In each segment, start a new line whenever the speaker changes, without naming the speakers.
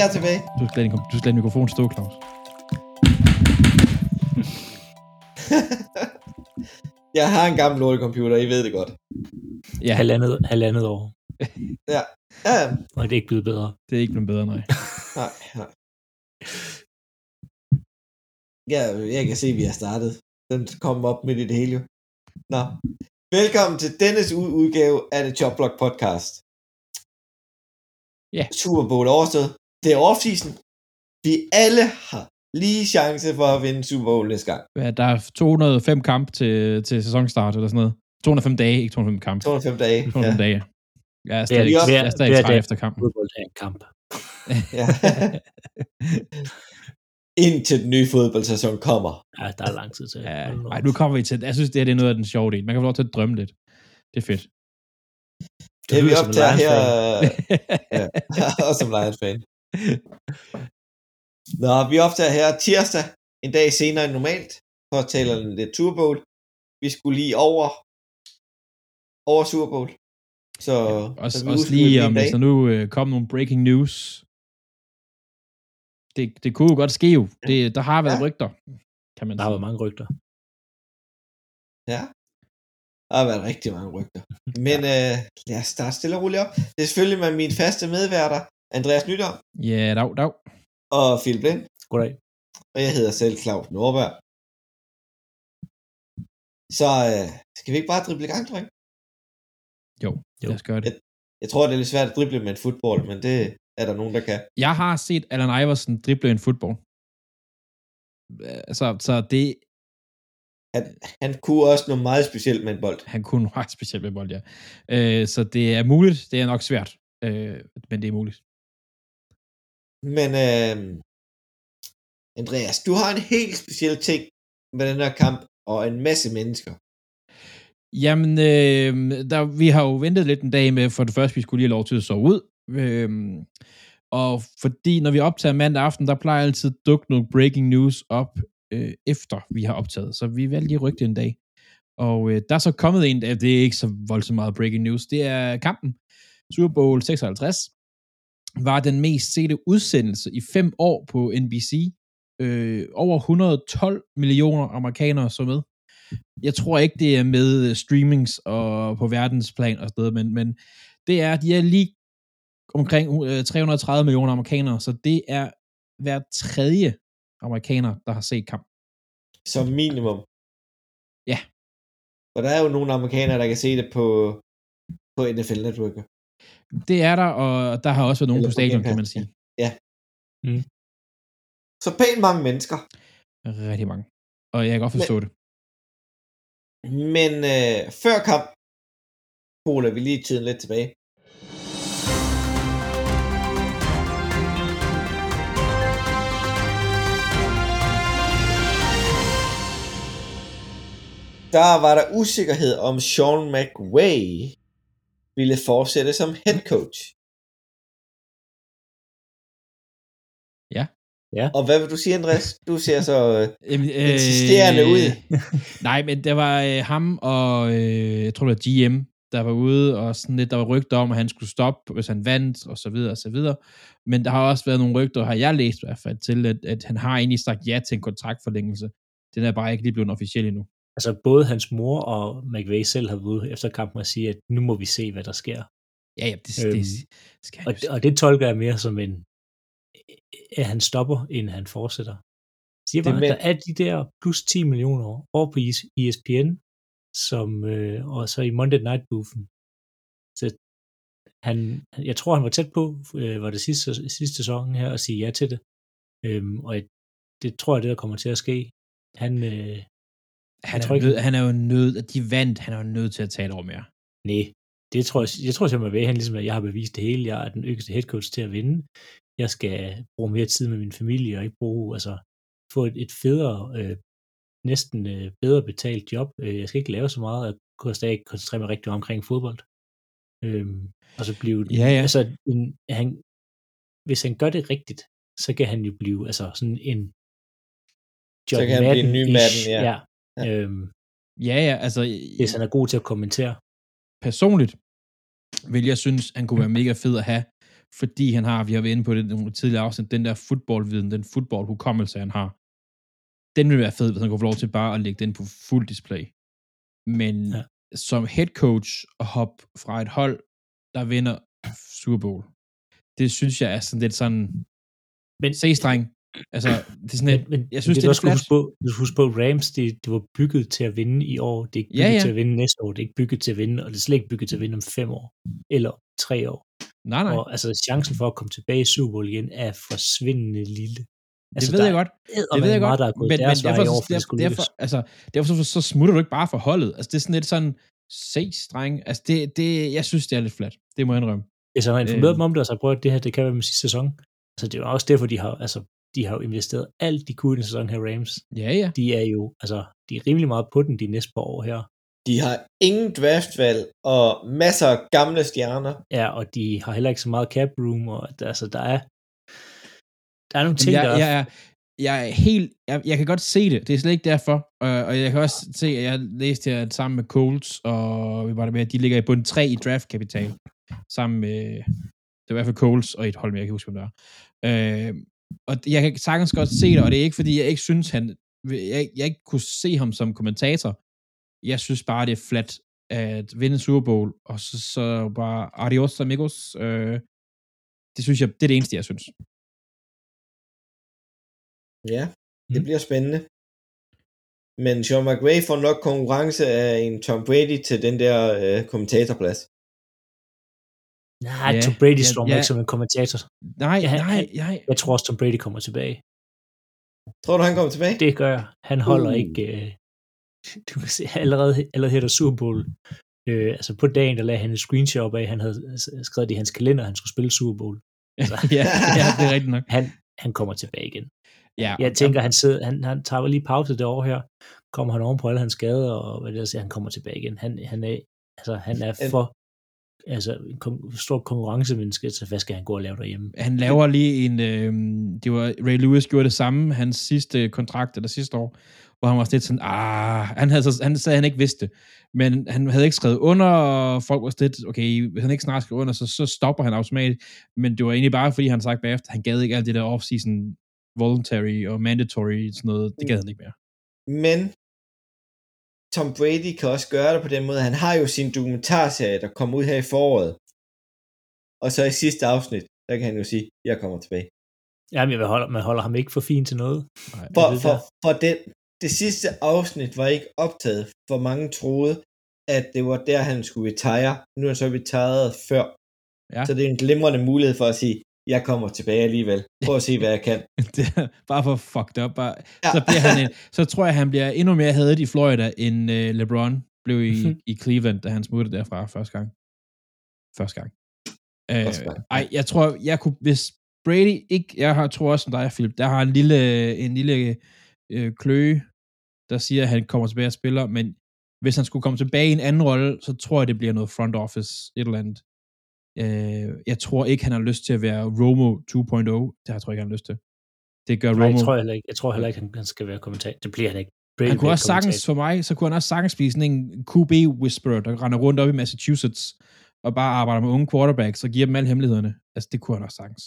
jeg er tilbage.
Du skal lade din, du skal lade din mikrofon stå, Claus.
Jeg har en gammel lortecomputer, I ved det godt.
Ja,
Halvandet, halvandet år.
Ja, ja,
Og det er ikke blevet bedre.
det er ikke blevet bedre, nej.
nej, nej. Ja, jeg kan se, at vi har startet. Den kom op midt i det hele jo. Nå. Velkommen til dennes udgave af The Chop Block Podcast.
Ja.
Super Bowl er overstået. Det er offseason. Vi alle har lige chance for at vinde Super Bowl næste gang.
Ja, Der er 205 kamp til, til sæsonstart eller sådan noget. 205 dage, ikke 205 kamp.
205 dage.
205
Ja.
dage. Jeg er
Det er
stadig, jeg er stadig træt efter kampen.
Fodbold er en kamp.
ja. Indtil den nye fodboldsæson kommer.
Ja, der er lang tid til.
Ja, ej, nu kommer vi til, jeg synes, det her det er noget af den sjove del. Man kan få lov til at drømme lidt. Det er fedt.
Det er vi optager her, ja, også som Lions fan. Nå, vi optager her tirsdag, en dag senere end normalt, for at tale om lidt Super Bowl. Vi skulle lige over, over Super Bowl. Så,
Også,
så vi
også lige om, der nu øh, kom nogle breaking news. Det, det kunne jo godt ske jo. Det, der har været
Ja.
rygter, kan man
Der har
sige.
været mange rygter.
Ja. Der har været rigtig mange rygter. Men øh, lad os starte stille og roligt op. Det er selvfølgelig med mine faste medværter, Andreas Nytter
Ja, dag, dag.
og Philip Lind.
Goddag.
Og jeg hedder selv Claus Norberg. Så øh, skal vi ikke bare drible i gang, dreng?
Jo,
Jo.
lad os gøre det.
Jeg tror, det er lidt svært at drible med en fodbold, men det er der nogen, der kan.
Jeg har set Allen Iverson drible en fodbold. Så, så det,
Han, han kunne også noget meget specielt med en bold.
han kunne ret specielt med bold, ja. Øh, så det er muligt. Det er nok svært. Øh, men det er muligt.
Men øh, Andreas, du har en helt speciel ting med den her kamp, og en masse mennesker.
Jamen, øh, der, vi har jo ventet lidt en dag med, for det første, vi skulle lige have lov til at sove ud. Øh, og fordi, når vi optager mandag aften, der plejer altid at dukke nogle breaking news op, øh, efter vi har optaget. Så vi valgte lige at rykke det en dag. Og øh, der er så kommet en, det er ikke så voldsomt meget breaking news, det er kampen. Super Bowl 56 var den mest sete udsendelse i fem år på NBC. Øh, over 112 millioner amerikanere så med jeg tror ikke, det er med øh, streamings og på verdensplan og sådan noget, men, men det er, de er lige omkring øh, 330 millioner amerikanere, så det er hver tredje amerikaner, der har set kamp.
Som minimum.
Ja.
Og der er jo nogle amerikanere, der kan se det på, på NFL Network.
Det er der, og der har også været nogen
Eller
på stadion, kan man sige.
Så pænt mange mennesker.
Rigtig mange. Og jeg kan godt forstå det.
Men øh, før kamp, spoler vi lige tiden lidt tilbage. Der var der usikkerhed om Sean McVay ville fortsætte som head coach.
Ja.
Ja.
Og hvad vil du sige, Andreas? Du ser så øh,
Jamen,
insisterende ud.
Nej, men der var øh, ham og, øh, jeg tror det var GM, der var ude, og sådan lidt, der var rygter om, at han skulle stoppe, hvis han vandt, og så videre, og så videre. Men der har også været nogle rygter, har jeg læst i hvert fald, til, at, at han har egentlig sagt ja til en kontraktforlængelse. Den er bare ikke lige blevet officiel endnu.
Altså både hans mor og McVay selv har været efter kampen og sige, at nu må vi se, hvad der sker.
Ja, ja, det,
Øhm,
det skal
Og, og det tolker jeg mere som en, at han stopper, end han fortsætter. Siger bare,
men-
der er de der plus 10 millioner over på E ESPN, som, øh, og så i Monday Night Boothen. Så han, jeg tror, han var tæt på, øh, var det sidste, sidste sæson her, at sige ja til det. Øhm, og jeg, det tror jeg, det der kommer til at ske. Han, øh,
Han
Jeg
er,
tror ikke-
nød, han er jo nødt, at de vandt, han er jo nødt til at tage et år mere.
nej, det tror jeg, jeg tror simpelthen, at han ligesom, at jeg har bevist det hele. Jeg er den yngste head coach til at vinde. Jeg skal bruge mere tid med min familie, og ikke bruge, altså, få et, et federe, øh, næsten øh, bedre betalt job. Øh, jeg skal ikke lave så meget. Jeg kunne stadig koncentrere mig rigtig meget omkring fodbold. Øhm, og så blive,
Ja, ja.
altså, en, han, hvis han gør det rigtigt, så kan han jo blive, altså, sådan en John
Så kan han blive en ny
Madden-ish,
Madden, ja.
ja.
Ja.
Øhm,
Ja, ja, altså
hvis han er god til at kommentere.
personligt vil jeg synes, han kunne være mega fed at have, fordi han har, vi har været inde på det i nogle tidligere afsnit, den der fodboldviden, den fodboldhukommelse, han har, den vil være fed, hvis han kunne få lov til bare at lægge den på fuld display. Men ja. Som head coach og hoppe fra et hold, der vinder Super Bowl, det synes jeg er sådan lidt sådan,
Men,
C-streng. Altså, det er sådan lidt,
men
jeg synes,
det,
det
er også huske på, du huske på, Rams, det, det var bygget til at vinde i år. Det er ikke
Ja,
bygget
ja.
til at vinde næste år. Det er ikke bygget til at vinde, og det er slet ikke bygget til at vinde om fem år. Eller tre år.
nej, nej,
Og altså, chancen for at komme tilbage i Super Bowl igen er forsvindende lille.
det
Altså,
ved
der
jeg godt. Det ved jeg godt,
der er
men, men derfor,
år, for det
derfor, derfor,
lykkes.
altså, derfor så, så smutter du ikke bare for holdet. Altså, det er sådan lidt sådan, C-streng. Altså, det, det, jeg synes, det er lidt flat. Det må jeg indrømme.
Hvis han har informeret
Øh.
dem om det, og så prøvet, at det her, det kan være med sidste sæson. Altså, det er også derfor, de har, altså, de har jo investeret alt, de kunne i den sæson her, Rams.
Ja, ja.
De er jo, altså, de er rimelig meget på den de næste par år her.
De har ingen draftvalg og masser af gamle stjerner.
Ja, og de har heller ikke så meget cap room, og altså, der er, der er nogle ting,
Jamen,
der
jeg, jeg, er, jeg er helt... Jeg, jeg kan godt se det. Det er slet ikke derfor. Og, og jeg kan også se, at jeg læste her sammen med Colts, og vi var der med, at de ligger i bund 3 i draftkapital. Sammen med... Det var i hvert fald Coles og et hold, men jeg kan huske, hvem det er. Øh, og jeg kan sagtens godt se det, og det er ikke, fordi jeg ikke synes, han... Jeg, jeg ikke kunne se ham som kommentator. Jeg synes bare, det er flat at vinde Super Bowl, og så, så bare adios amigos. Øh, det synes jeg, det er det eneste, jeg synes.
Ja, det
Mm.
bliver spændende. Men Sean McVay får nok konkurrence af en Tom Brady til den der øh, kommentatorplads.
Nej,
Ja,
Tom Brady
ja,
står
ja.
ikke som en kommentator.
Nej,
Ja, han-
nej, nej.
Jeg tror også, Tom Brady kommer tilbage.
Tror du, han kommer tilbage?
Det gør jeg. Han holder
Uh.
ikke... Øh, du kan se, allerede, allerede her der Super Bowl, øh, altså på dagen, der lagde han et screenshot op af, han havde skrevet det i hans kalender, at han skulle spille Super Bowl.
ja, ja, det er rigtigt nok.
Han, han kommer tilbage igen.
Ja,
Jeg tænker, han, sidder, han, han tager lige pause det år her, kommer han oven på alle hans skader, og hvad det er, han kommer tilbage igen. Han, han er, altså, han er for altså, en kon- stor konkurrencemenneske, så hvad skal han gå og lave derhjemme?
han laver lige en... Øh, det var Ray Lewis gjorde det samme, hans sidste kontrakt, eller sidste år, hvor han var lidt sådan, ah, han, havde, han sagde, at han ikke vidste men han havde ikke skrevet under, og folk var lidt, okay, hvis han ikke snart skriver under, så, så stopper han automatisk, men det var egentlig bare, fordi han sagt bagefter, han gad ikke alt det der off-season voluntary og mandatory, sådan noget, det gad han ikke mere.
Men Tom Brady kan også gøre det på den måde. Han har jo sin dokumentarserie, der kommer ud her i foråret. Og så i sidste afsnit, der kan han jo sige, jeg kommer tilbage.
Jamen, jeg holder, man holder ham ikke for fin til noget.
Nej.
For,
det
for, for det, det sidste afsnit var ikke optaget, for mange troede, at det var der, han skulle retire. Nu er han så retired før.
Ja.
Så det er en glimrende mulighed for at sige, jeg kommer tilbage alligevel. Prøv at se, hvad jeg kan.
det er bare for fucked up. Bare,
Ja.
så, bliver han en, så tror jeg, han bliver endnu mere hadet i Florida, end uh, LeBron blev i, i Cleveland, da han smuttede derfra første gang. Første gang. Øh,
Første gang, ja.
ej, jeg tror, jeg kunne, hvis Brady ikke, jeg har, tror også som dig, Philip, der har en lille, en lille øh, kløe, der siger, at han kommer tilbage og spiller, men hvis han skulle komme tilbage i en anden rolle, så tror jeg, det bliver noget front office, et eller andet. Øh, jeg tror ikke, han har lyst til at være Romo 2.0. Det har jeg tror jeg ikke, han har lyst til. Det gør
Nej,
Romo.
jeg tror heller ikke, jeg tror heller ikke, han, han skal være kommentator. Det bliver han ikke. Brady
han kunne også sagtens, for mig, så kunne han også sagtens blive sådan en QB-whisperer, der render rundt op i Massachusetts, og bare arbejder med unge quarterbacks, og giver dem alle hemmelighederne. Altså, det kunne han også sagtens.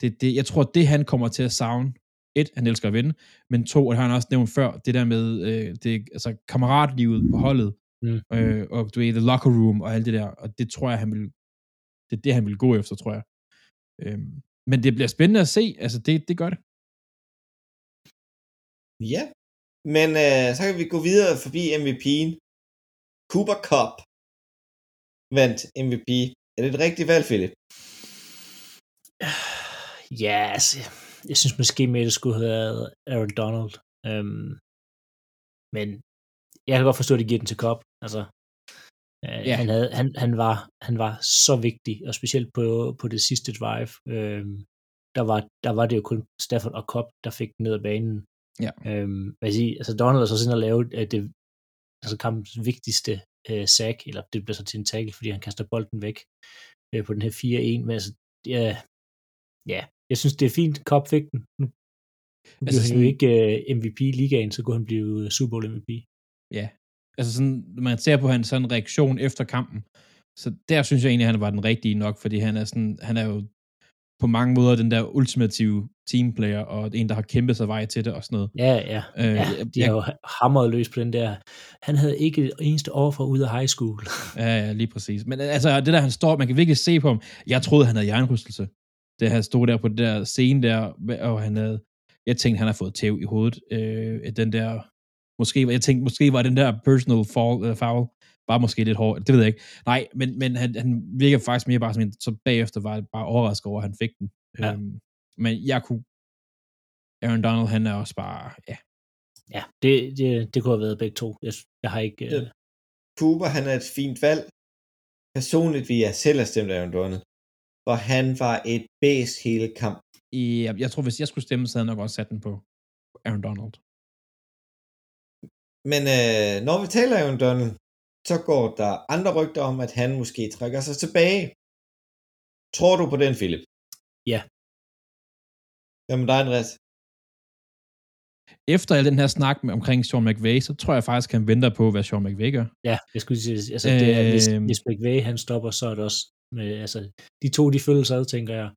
Det, det, jeg tror, det han kommer til at savne, et, han elsker at vinde, men to, og det har han også nævnt før, det der med øh, det, altså, kammeratlivet på holdet,
Mm.
øh, og du ved, the locker room, og alt det der, og det tror jeg, han vil, det er det, han vil gå efter, tror jeg. Øhm, men det bliver spændende at se, altså, det, det gør det.
Ja, men øh, så kan vi gå videre forbi MVP'en. Cooper Cup vandt MVP. Er det et rigtigt valg, Philip?
Ja, altså, jeg synes måske mere, det skulle have været Aaron Donald. Øhm, men jeg kan godt forstå, at de giver den til Cobb. Altså, Ja.
Ja.
Han, havde, han, han, var, han var så vigtig, og specielt på, på det sidste drive, øhm, der, var, der var det jo kun Stafford og Cobb, der fik den ned ad banen.
Ja.
Hvad jeg sige, altså Donald er så sådan at lave øh, det, altså kampens vigtigste øh, sack, eller det bliver så til en tackle, fordi han kaster bolden væk øh, på den her 4-1, men altså, ja, ja, jeg synes, det er fint, Cobb fik den. Nu, nu
Altså
han jo ikke øh, MVP i ligaen, så kunne han blive øh, Super Bowl MVP.
Ja. Altså sådan, når man ser på hans sådan reaktion efter kampen, så der synes jeg egentlig, at han var den rigtige nok, fordi han er sådan, han er jo på mange måder den der ultimative teamplayer, og en, der har kæmpet sig vej til det og sådan noget.
Ja, ja.
Øh,
ja
jeg-
de har jo hamret løs på den der. Han havde ikke det eneste år fra ud af high school.
Ja, ja, lige præcis. Men altså, det der, han står, man kan virkelig se på ham. Jeg troede, han havde hjernerystelse. Det han stod der på den der scene der, og han havde, jeg tænkte, han har fået tæv i hovedet. Øh, den der, måske, jeg tænkte, måske var den der personal fall, uh, foul, bare måske lidt hård. Det ved jeg ikke. Nej, men, men han, han virker faktisk mere bare som en, så bagefter var jeg bare overrasket over, at han fik den.
Ja.
Øhm, men jeg kunne, Aaron Donald, han er også bare, ja,
Ja, det, det, det kunne have været begge to. Jeg, jeg har ikke...
Ja.
Øh,
Cooper, han er et fint valg. Personligt vil jeg selv have stemt Aaron Donald, for han var et bæs hele kamp.
jeg, jeg tror, hvis jeg skulle stemme, så havde jeg nok også sat den på Aaron Donald.
Men øh, når vi taler Aaron Donald, så går der andre rygter om, at han måske trækker sig tilbage. Tror du på den, Philip?
Ja.
Hvad med dig, Andreas?
Efter al den her snak med, omkring Sean McVay, så tror jeg faktisk, han venter på, hvad Sean McVay gør.
ja, jeg skulle sige, altså, det er, hvis,
Øhm.
hvis McVay han stopper, så er det også... Med, altså, de to, de følges ad, tænker jeg.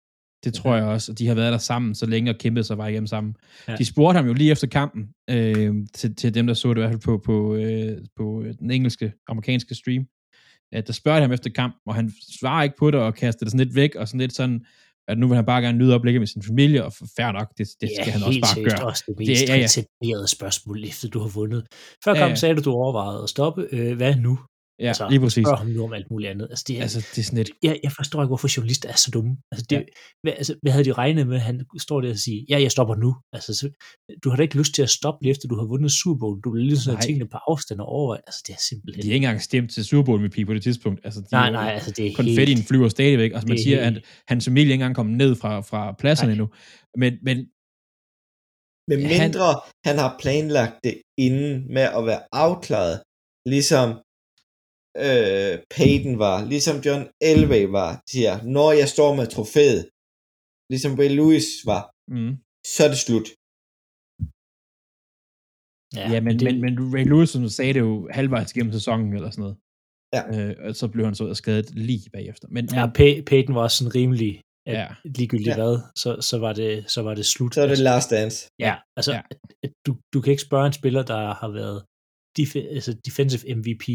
Det tror jeg også, og de har været der sammen så længe og kæmpet sig vej igennem sammen.
Ja.
Ja. De spurgte ham jo lige efter kampen, øh, til, til dem, der så det i hvert fald på, på, øh, på den engelske, amerikanske stream, at der spørger de ham efter kampen, og han svarer ikke på det og kaster det sådan lidt væk, og sådan lidt sådan, at nu vil han bare gerne nyde oplægget med sin familie, og fair nok, det, det skal han også bare
seriøst
gøre.
også det
Det-
mest
ja, ja.
recepterede spørgsmål, efter du har vundet. Før
Ja,
kampen
ja.
sagde du, du overvejede at stoppe. Øh, hvad nu?
Ja, altså, lige præcis.
Spørg ham nu om alt muligt andet. Altså, det er,
Altså, det er sådan lidt,
jeg, jeg forstår ikke, hvorfor journalister er så dumme. Altså, det,
Ja.
hvad, altså, hvad havde de regnet med? Han står der og siger, ja, jeg stopper nu. Altså, så, du har da ikke lyst til at stoppe lige efter, du har vundet Super Bowl. Du vil lige sådan tingene på afstand og overveje. Altså, det er simpelthen...
de har ikke engang stemt til Super Bowl MVP på det tidspunkt. Altså, de
nej,
er
nej, altså, det er
konfettien
helt...
flyver stadigvæk. Altså, man
det er
siger, at
helt-
hans familie ikke engang kommet ned fra, fra pladserne
Nej.
endnu. Men, men
Med mindre han, han har planlagt det inden med at være afklaret, ligesom øh, Peyton var, ligesom John Elway var, siger, når jeg står med trofæet, ligesom Ray Lewis var,
mm,
så er det slut.
ja, ja, men,
det,
men, men Ray Lewis som sagde det jo halvvejs gennem sæsonen eller sådan noget.
Ja.
Øh, og så blev han så skadet lige bagefter. Men,
ja,
men
Pey- Peyton var også sådan rimelig, at
Ja.
ligegyldigt
Ja.
hvad, så, så, var det, så var det slut.
Så er det last dance.
Ja, altså,
Ja.
du, du kan ikke spørge en spiller, der har været def- altså defensive MVP,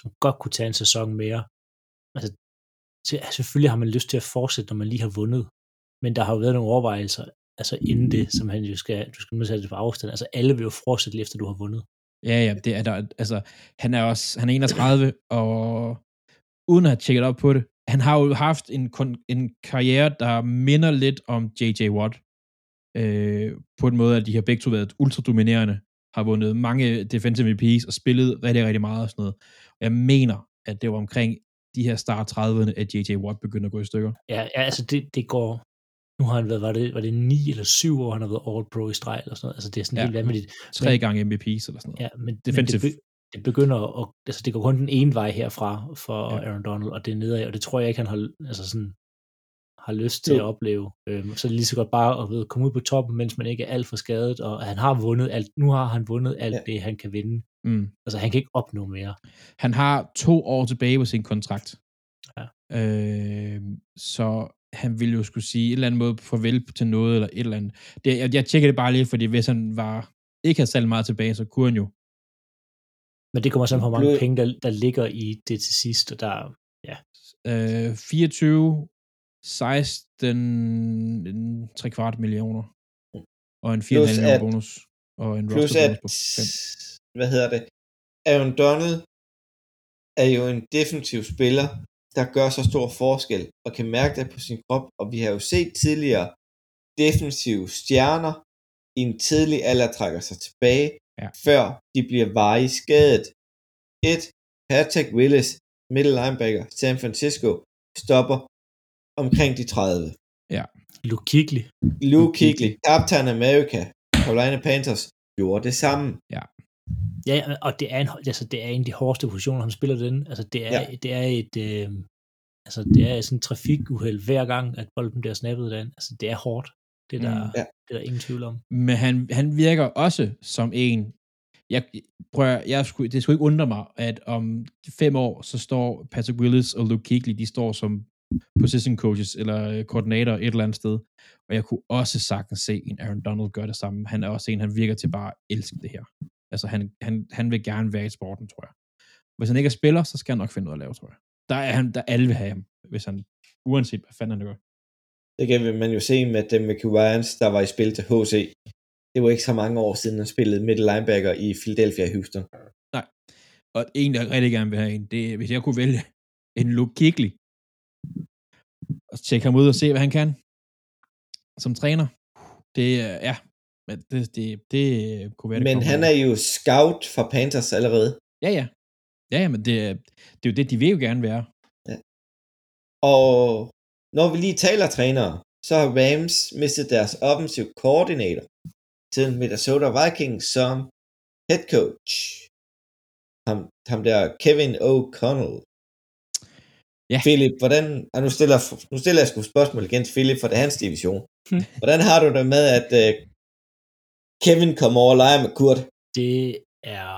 som godt kunne tage en sæson mere. Altså, til, selvfølgelig har man lyst til at fortsætte, når man lige har vundet, men der har jo været nogle overvejelser, altså inden det, som han jo skal, du skal nu sætte det på afstand. Altså, alle vil jo fortsætte lige efter, du har vundet.
ja, ja, det er der, altså, han er også, han er 31, og uden at have tjekket op på det, han har jo haft en, en karriere, der minder lidt om J.J. Watt, øh, på en måde, at de har begge to været ultradominerende, har vundet mange defensive MVP's og spillet rigtig, rigtig meget og sådan noget. Og jeg mener, at det var omkring de her start 30'erne, at J.J. Watt begyndte at gå i stykker.
Ja, ja altså, det, det går... Nu har han været, var det, var det ni eller syv år, han har været All-Pro i streg, eller sådan noget. Altså, det er sådan
Ja.
helt vanvittigt.
Tre
Men-
gange MVP's eller sådan noget.
Ja, men,
Defensive.
men det, det begynder at, altså det går kun den ene vej herfra for
ja.
Aaron Donald, og det er nedad, og det tror jeg ikke, han har, altså sådan, har lyst til
Jo.
at opleve. Øhm, så er det lige så godt bare at ved, komme ud på toppen, mens man ikke er alt for skadet, og han har vundet alt, nu har han vundet alt
Ja.
ja. det, han kan vinde.
Mm.
Altså han kan ikke opnå mere.
Han har to år tilbage på sin kontrakt.
Ja.
Øh, så han ville jo skulle sige et eller andet måde farvel til noget, eller et eller andet. Det, jeg, jeg tjekker det bare lige, fordi hvis han var, ikke havde særlig meget tilbage, så kunne han jo.
Men det kommer sådan hvor mange penge, der, der ligger i det til sidst, og der,
Øh, 24, 16, en, 3 kvart millioner. Og en 4,5
Plus
millioner bonus. Og en
Plus
roster
at,
bonus på 5.
hvad hedder det, Aaron Donald er jo en defensiv spiller, der gør så stor forskel, og kan mærke det på sin krop, og vi har jo set tidligere defensive stjerner i en tidlig alder trækker sig tilbage,
Ja.
før de bliver varigt skadet. Et, Patrick Willis, middle linebacker, San Francisco, stopper omkring de 30.
Luke Kuechly.
Luke Kuechly, Captain America, Carolina Panthers, gjorde det samme.
Ja, og det er, en, altså, det er en af de hårdeste positioner, han spiller den. Altså, det er, ja. det er et... Øh, altså, det er sådan en trafikuheld hver gang, at bolden bliver snappet den. Altså, det er hårdt. Det er der,
Mm.
Ja.
det er der ingen tvivl om.
Men han, han virker også som en, jeg, prøv, at- jeg skulle, det skulle ikke undre mig, at om fem år, så står Patrick Willis og Luke Kuechly, de står som position coaches eller øh, koordinator et eller andet sted. Og jeg kunne også sagtens se en Aaron Donald gøre det samme. Han er også en, han virker til bare at elske det her. Altså, han, han, han vil gerne være i sporten, tror jeg. Hvis han ikke er spiller, så skal han nok finde noget at lave, tror jeg. Der er han, der alle vil have ham, hvis han, uanset hvad fanden han gør.
Det kan man jo se med dem med Ryans, der var i spil til HC. Det var ikke så mange år siden, han spillede middle linebacker i Philadelphia og Houston.
Og en, der rigtig gerne vil have en, det er, hvis jeg kunne vælge en Luke Kuechly, og tjekke ham ud og se, hvad han kan som træner. Det er, ja, men det, det, det kunne være det
Men han er jo scout for Panthers allerede.
Ja, ja. Ja, ja, men det, er- det er jo det, de vil jo gerne være.
Og når vi lige taler trænere, så har Rams mistet deres offensiv koordinator til Minnesota Vikings som head coach. Ham, ham der Kevin O'Connell.
Ja.
Philip, hvordan, og nu stiller, nu stiller jeg sgu spørgsmål igen til Philip, for det er hans division. Hvordan har du det med, at uh, Kevin kommer over og leger med Kurt?
Det er...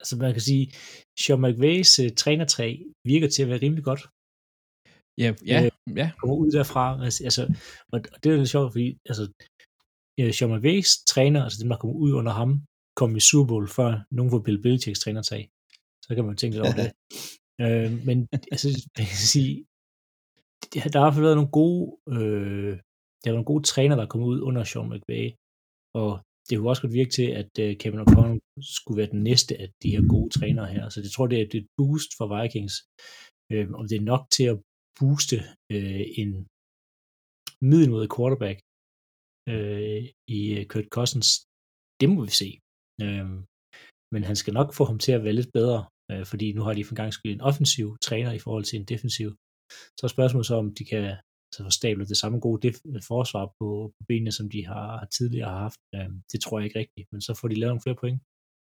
Altså man kan sige, Sean McVays uh, trænertræ virker til at være rimelig godt.
Ja, ja,
Øh,
ja.
Kommer ud derfra. Altså, altså, og det er lidt sjovt, fordi altså, øh, Sean McVays træner, altså dem, der kommer ud under ham, kom i Super Bowl før nogen var Bill Belichicks trænertag. Så kan man tænke lidt over det øh, men altså, jeg kan sige, der har i hvert fald været nogle gode, øh, der var nogle gode træner, der er kommet ud under Sean McVay, og det kunne også godt virke til, at øh, Kevin O'Connell skulle være den næste af de her gode trænere her. Så det tror det er et boost for Vikings. Øh, om det er nok til at booste øh, en middelmodig quarterback øh, i øh, Kurt Cousins, det må vi se. Øh, men han skal nok få ham til at være lidt bedre, øh, fordi nu har de for en gang skyld en offensiv træner i forhold til en defensiv. Så er spørgsmålet så, om de kan altså, få stablet det samme gode def- forsvar på, på benene, som de har, har tidligere har haft. Øh, det tror jeg ikke rigtigt, men så får de lavet nogle flere point.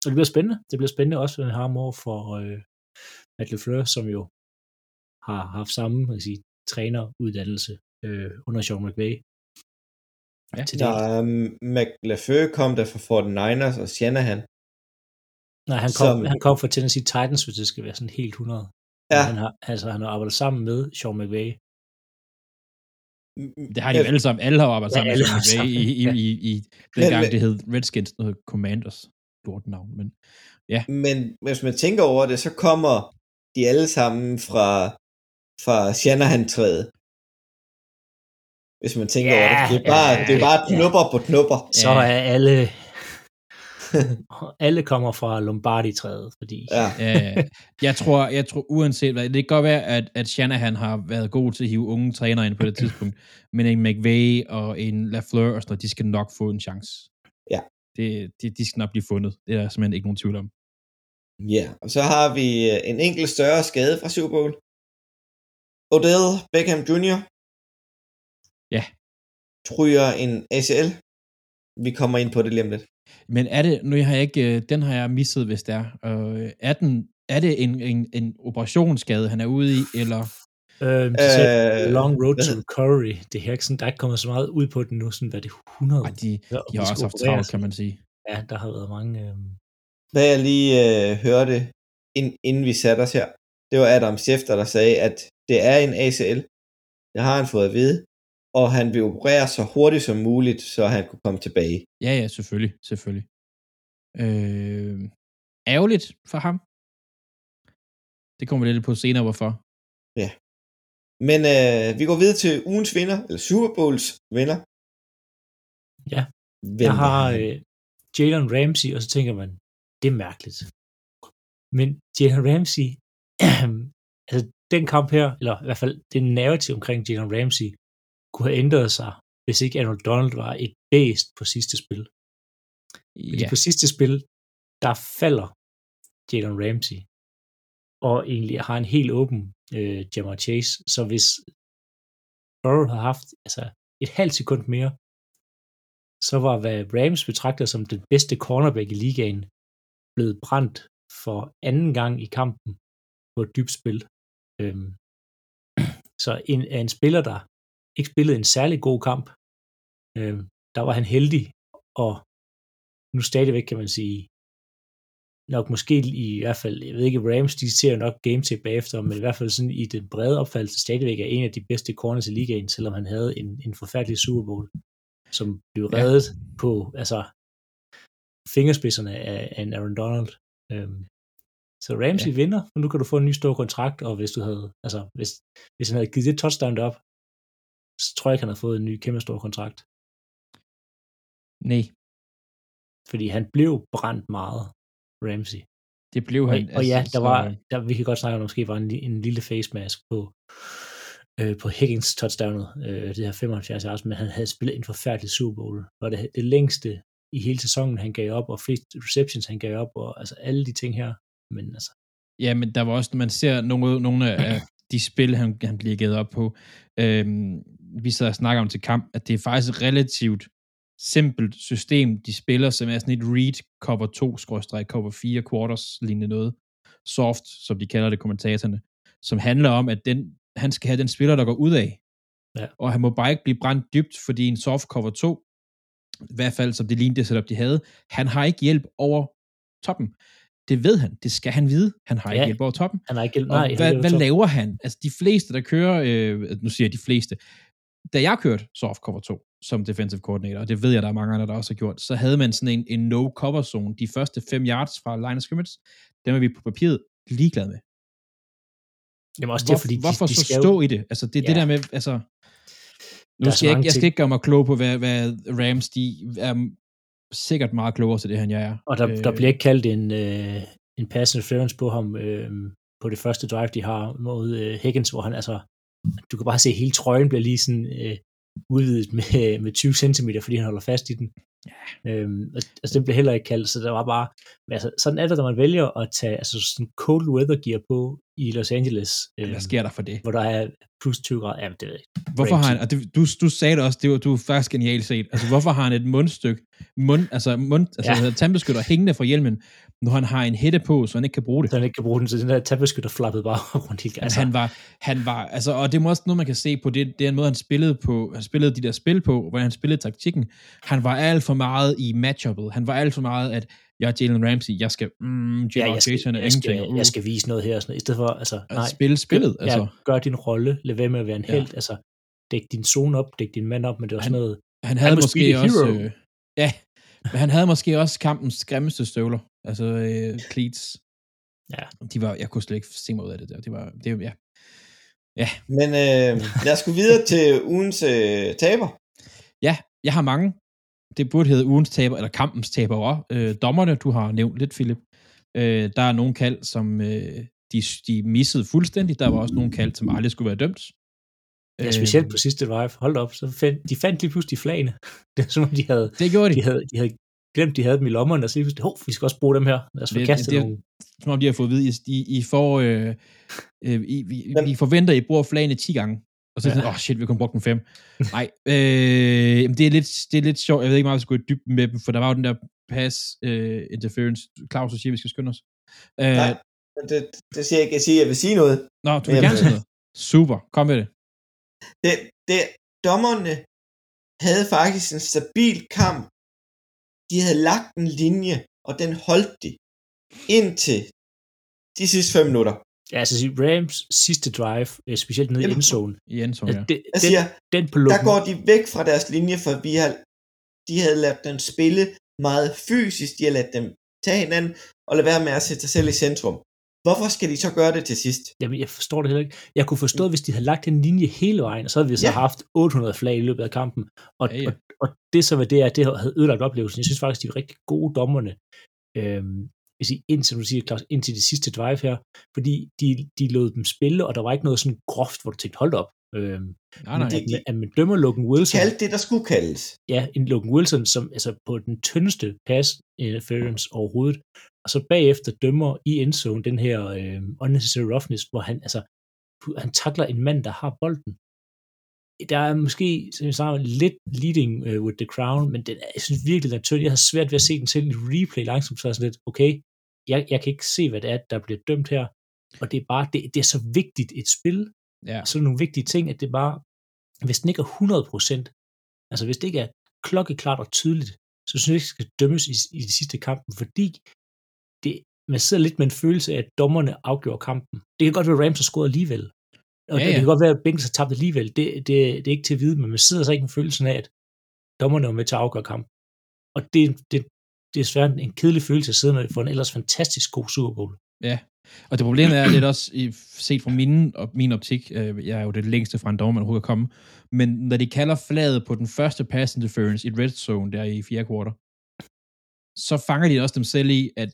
Og det bliver spændende. Det bliver spændende også, når han har ham over for øh, Matt LeFleur, som jo har haft samme man kan sige, træneruddannelse øh, under Sean McVay.
Ja.
til
Der
det.
er McLaFleur kom der fra 49ers og Shanahan.
Nej, han kom,
som-
han kom fra Tennessee Titans, hvis det skal være sådan helt 100.
Ja.
Han har, altså, han har arbejdet sammen med Sean McVay.
Det har de jo alle sammen. Alle har arbejdet
Ja,
sammen med Sean McVay i, i, i, i den
Men-
gang,
men-
det hed Redskins, noget Commanders. Lort navn, men
Men hvis man tænker over det, så kommer de alle sammen fra, fra Shanahan-træet. Hvis man tænker
Ja,
over det. Det er bare,
ja,
det er bare
ja.
knupper på knupper.
Så
Ja.
er alle alle kommer fra Lombardi-træet, fordi
Ja.
jeg tror, jeg tror uanset hvad, det kan godt være, at, at Shanahan har været god til at hive unge trænere ind på det tidspunkt, men en McVay og en LaFleur og sådan noget, de skal nok få en chance.
Ja.
Det, de, de skal nok blive fundet. Det er der simpelthen ikke nogen tvivl om.
Ja, og så har vi øh, en enkelt større skade fra Super Bowl. Odell Beckham Jr.
Ja.
Tryger en ACL. Vi kommer ind på det lige om lidt.
Men er det, nu har jeg ikke, øh, den har jeg misset, hvis det er. Øh, er, den, er det en, en, en operationsskade, han er ude i, eller?
øh, de sagde,
Øh,
Long Road to Recovery, det er ikke sådan, der er ikke kommet så meget ud på den nu, sådan hvad det 100?
Ej, de, de har også haft travlt, kan man sige.
Ja, der har været mange... Øh,
Hvad jeg lige øh, hørte, ind, inden vi satte os her, det var Adam Schefter, der sagde, at det er en ACL. Det har han fået at vide. Og han vil operere så hurtigt som muligt, så han kunne komme tilbage.
Ja, ja, selvfølgelig, selvfølgelig. Øh, ærgerligt for ham. Det kommer vi lidt på senere, hvorfor.
Men øh, vi går videre til ugens vinder, eller Super Bowls vinder.
Ja.
Hvem
jeg har øh, Jalen Ramsey, og så tænker man, det er mærkeligt. Men Jalen Ramsey, altså den kamp her, eller i hvert fald det narrativ omkring Jalen Ramsey, kunne have ændret sig, hvis ikke Arnold Donald var et bæst på sidste spil. Fordi
Ja,
på sidste spil, der falder Jalen Ramsey. og egentlig har en helt åben øh, Jamar Chase. Så hvis Burrow havde haft altså, et halvt sekund mere, så var hvad Rams betragter som den bedste cornerback i ligaen blevet brændt for anden gang i kampen på et dybt spil. Øhm, så en, en spiller, der ikke spillede en særlig god kamp, øhm, der var han heldig, og nu stadigvæk kan man sige, nok måske i hvert fald, jeg ved ikke, Rams, de ser nok game til bagefter, men i hvert fald sådan i den brede opfattelse stadigvæk er en af de bedste corners i ligaen, selvom han havde en, en forfærdelig Super Bowl, som blev reddet ja. på, altså, fingerspidserne af, af en Aaron Donald. Øhm, så Ramsey ja. vinder, og nu kan du få en ny stor kontrakt, og hvis du havde, altså, hvis, hvis han havde givet det touchdown op, så tror jeg ikke, han havde fået en ny kæmpe stor kontrakt.
Nej.
Fordi han blev brændt meget, Ramsey.
Det blev han.
Og, og ja, altså, der var, der, vi kan godt snakke om, at der måske var en, en lille face mask på, øh, på Higgins touchdownet, øh, det her 75 yards, men han havde spillet en forfærdelig Super Bowl. Var det det længste i hele sæsonen, han gav op, og flest receptions, han gav op, og altså alle de ting her. Men altså.
Ja, men der var også, når man ser nogle, nogle af de spil, han, han bliver givet op på, øhm, vi sidder og snakker om til kamp, at det er faktisk et relativt simpelt system, de spiller, som er sådan et read cover 2, skråstrej cover 4 quarters, lignende noget. Soft, som de kalder det kommentatorerne, som handler om, at den, han skal have den spiller, der går ud af.
Ja.
Og han må bare ikke blive brændt dybt, fordi en soft cover 2, i hvert fald som det lignede det setup, de havde, han har ikke hjælp over toppen. Det ved han. Det skal han vide. Han har ja, ikke hjælp over toppen.
Han har ikke hjælp.
Og
Nej,
hvad, hvad laver han? Altså de fleste, der kører, øh, nu siger jeg de fleste, da jeg kørte soft cover 2 som defensive coordinator, og det ved jeg, der er mange andre, der også har gjort, så havde man sådan en, en no-cover zone, de første 5 yards fra line of scrimmage, dem er vi på papiret ligeglade med.
Jamen også
Hvor,
det, fordi de,
hvorfor
de
så
skal jo-
stå i det? Altså det ja. det der med, altså, nu skal jeg, jeg skal ikke gøre mig klog på, hvad, hvad Rams, de er sikkert meget klogere til det, end jeg er.
Og der,
Øh,
der bliver ikke kaldt en, øh, en pass interference på ham øh, på det første drive, de har mod øh, Higgins, hvor han altså, du kan bare se, at hele trøjen bliver lige sådan øh, udvidet med, med 20 cm, fordi han holder fast i den.
Ja.
Øhm, og- altså, den blev heller ikke kaldt, så der var bare, altså, sådan er det, når man vælger at tage altså, sådan cold weather gear på i Los Angeles, øh,
Hvad sker der for det?
hvor der er plus 20 grader, jamen det ved jeg ikke.
Hvorfor har han, og det, du, du sagde det også, det var, du er faktisk genialt set, altså hvorfor har han et mundstykke, mund, altså, mund, altså
Ja.
ja. tandbeskytter hængende fra hjelmen, når han har en hætte på, så han ikke kan bruge det.
Så han ikke kan bruge den, så den der tabbeskytter flappede bare rundt helt.
Altså, han var, han var, altså, og det er også noget, man kan se på det, det er en måde, han spillede på, han spillede de der spil på, hvordan han spillede taktikken. Han var alt for meget i matchuppet. Han var alt for meget, at jeg er Jalen Ramsey, jeg skal, mm,
ja, jeg skal,
han er
jeg, skal.
Uh,
jeg skal vise noget her, og sådan, noget. i stedet for, altså,
at
nej,
spille spillet,
gør,
altså.
ja, gør din rolle, lad være med at være en
Ja.
held, altså, dæk din zone op, dæk din mand op, men det var sådan noget,
Han havde
must
måske også,
hero.
øh, ja, men han havde måske også kampens grimmeste støvler, altså øh, cleats.
Ja.
De var, jeg kunne slet ikke se mig ud af det der. Det var, det var, ja.
Men øh, lad os gå videre til ugens øh, taber.
Ja, jeg har mange. Det burde hedde ugens taber, eller kampens taber også. Øh, dommerne, du har nævnt lidt, Philip. Øh, der er nogle kald, som øh, de, de missede fuldstændig. Der var også nogle kald, som aldrig skulle være dømt.
Ja, specielt på sidste drive, hold op, så fandt, de fandt lige pludselig flagene. Det er som om, de havde,
Det gjorde de.
de havde, de havde glemt, de havde dem i lommerne, og så lige pludselig, hov, vi skal også bruge dem her. Lad os få kastet
det
nogle.
Som om de har fået at vide, I, I får... Øh, øh, I, vi, vi forventer, at I bruger flagene 10 gange. Og så er
Ja.
sådan, åh oh, shit, vi kun brugt dem fem. Nej, øh, det, er lidt, det er lidt sjovt. Jeg ved ikke meget, vi skal gå i dybden med dem, for der var jo den der pass øh, interference. Claus, du siger, vi skal skynde os. Øh,
Nej, det, det siger jeg ikke. Jeg siger, jeg vil sige noget.
Nå, du vil
Jamen,
gerne sige noget. Super, kom med det.
Det, det, dommerne havde faktisk en stabil kamp. De havde lagt en linje, og den holdt de indtil de sidste fem minutter.
Ja, altså Rams sidste drive, øh, specielt nede i endzone,
I Enzo, ja.
ja. det,
Jeg
den,
siger,
den på
der
lukken,
går de væk fra deres linje, for vi har, de havde ladt dem spille meget fysisk. De har ladt dem tage hinanden og lade være med at sætte sig selv i centrum. Hvorfor skal de så gøre det til sidst?
Jamen, jeg forstår det heller ikke. Jeg kunne forstå, hvis de havde lagt en linje hele vejen, så havde vi så
Ja.
haft 800 flag i løbet af kampen. Og,
Ja, ja.
og, og det så var det, at det havde ødelagt oplevelsen. Jeg synes faktisk, de var rigtig gode dommerne. Øhm, jeg siger, indtil, du siger, Claus, indtil det sidste drive her, fordi de, de lod dem spille, og der var ikke noget sådan groft, hvor du tænkte, hold op. Øhm,
Nej, nej.
At, at man dømmer Logan Wilson,
Kald det, der skulle kaldes.
ja, en Logan Wilson, som altså på den tyndeste pass interference overhovedet, og så bagefter dømmer i endzone den her øh, unnecessary roughness, hvor han, altså, han takler en mand, der har bolden. Der er måske, som jeg sagde, lidt leading uh, with the crown, men den er, jeg synes virkelig, den er tynd. Jeg har svært ved at se den til i replay langsomt, så er sådan lidt, okay, jeg, jeg kan ikke se, hvad det er, der bliver dømt her. Og det er bare, det, det er så vigtigt et spil,
Ja.
så nogle vigtige ting, at det bare, hvis den ikke er 100%, altså hvis det ikke er klokkeklart og tydeligt, så synes jeg ikke, det skal dømmes i, i de sidste kampen, fordi det, man sidder lidt med en følelse af, at dommerne afgjorde kampen. Det kan godt være, at Rams har scoret alligevel. Og
Ja,
ja, ja. det
ja.
kan godt være, at Bengals har tabt alligevel. Det, det, det er ikke til at vide, men man sidder så ikke med følelsen af, at dommerne er med til at afgøre kampen. Og det, det, det er svært en kedelig følelse at sidde med for en ellers fantastisk god Super Bowl.
Og det problem er lidt også, set fra min, og min optik, øh, jeg er jo det længste fra en dommer, man overhovedet kan komme, men når de kalder flaget på den første pass interference i red zone der i fjerde kvartal, så fanger de også dem selv i, at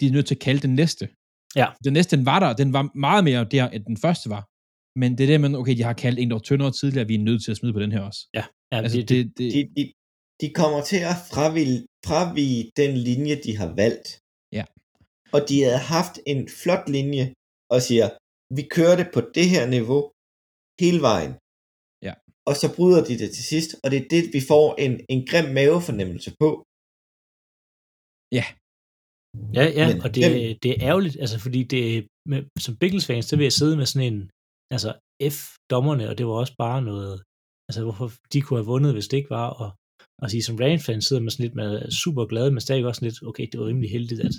de er nødt til at kalde den næste.
Ja.
Den næste, den var der, den var meget mere der, end den første var. Men det er det, man, okay, de har kaldt en, der var tyndere tidligere, vi er nødt til at smide på den her også.
Ja, ja
Altså,
det,
det,
det,
det,
De, de, de kommer til at fravige, fravige den linje, de har valgt.
Ja.
Og de havde haft en flot linje og siger, vi kører det på det her niveau hele vejen.
Ja.
Og så bryder de det til sidst, og det er det, vi får en, en grim mavefornemmelse på.
Ja, ja,
Men
og det,
den-
det er ærgerligt, altså fordi det, med, som Bengals-fans, så vil jeg sidde med sådan en, altså F-dommerne, og det var også bare noget, altså hvorfor de kunne have vundet, hvis det ikke var, og, og sige, som Rams-fans sidder man sådan lidt med super glade, men stadig også sådan lidt, okay, det var rimelig heldigt, at,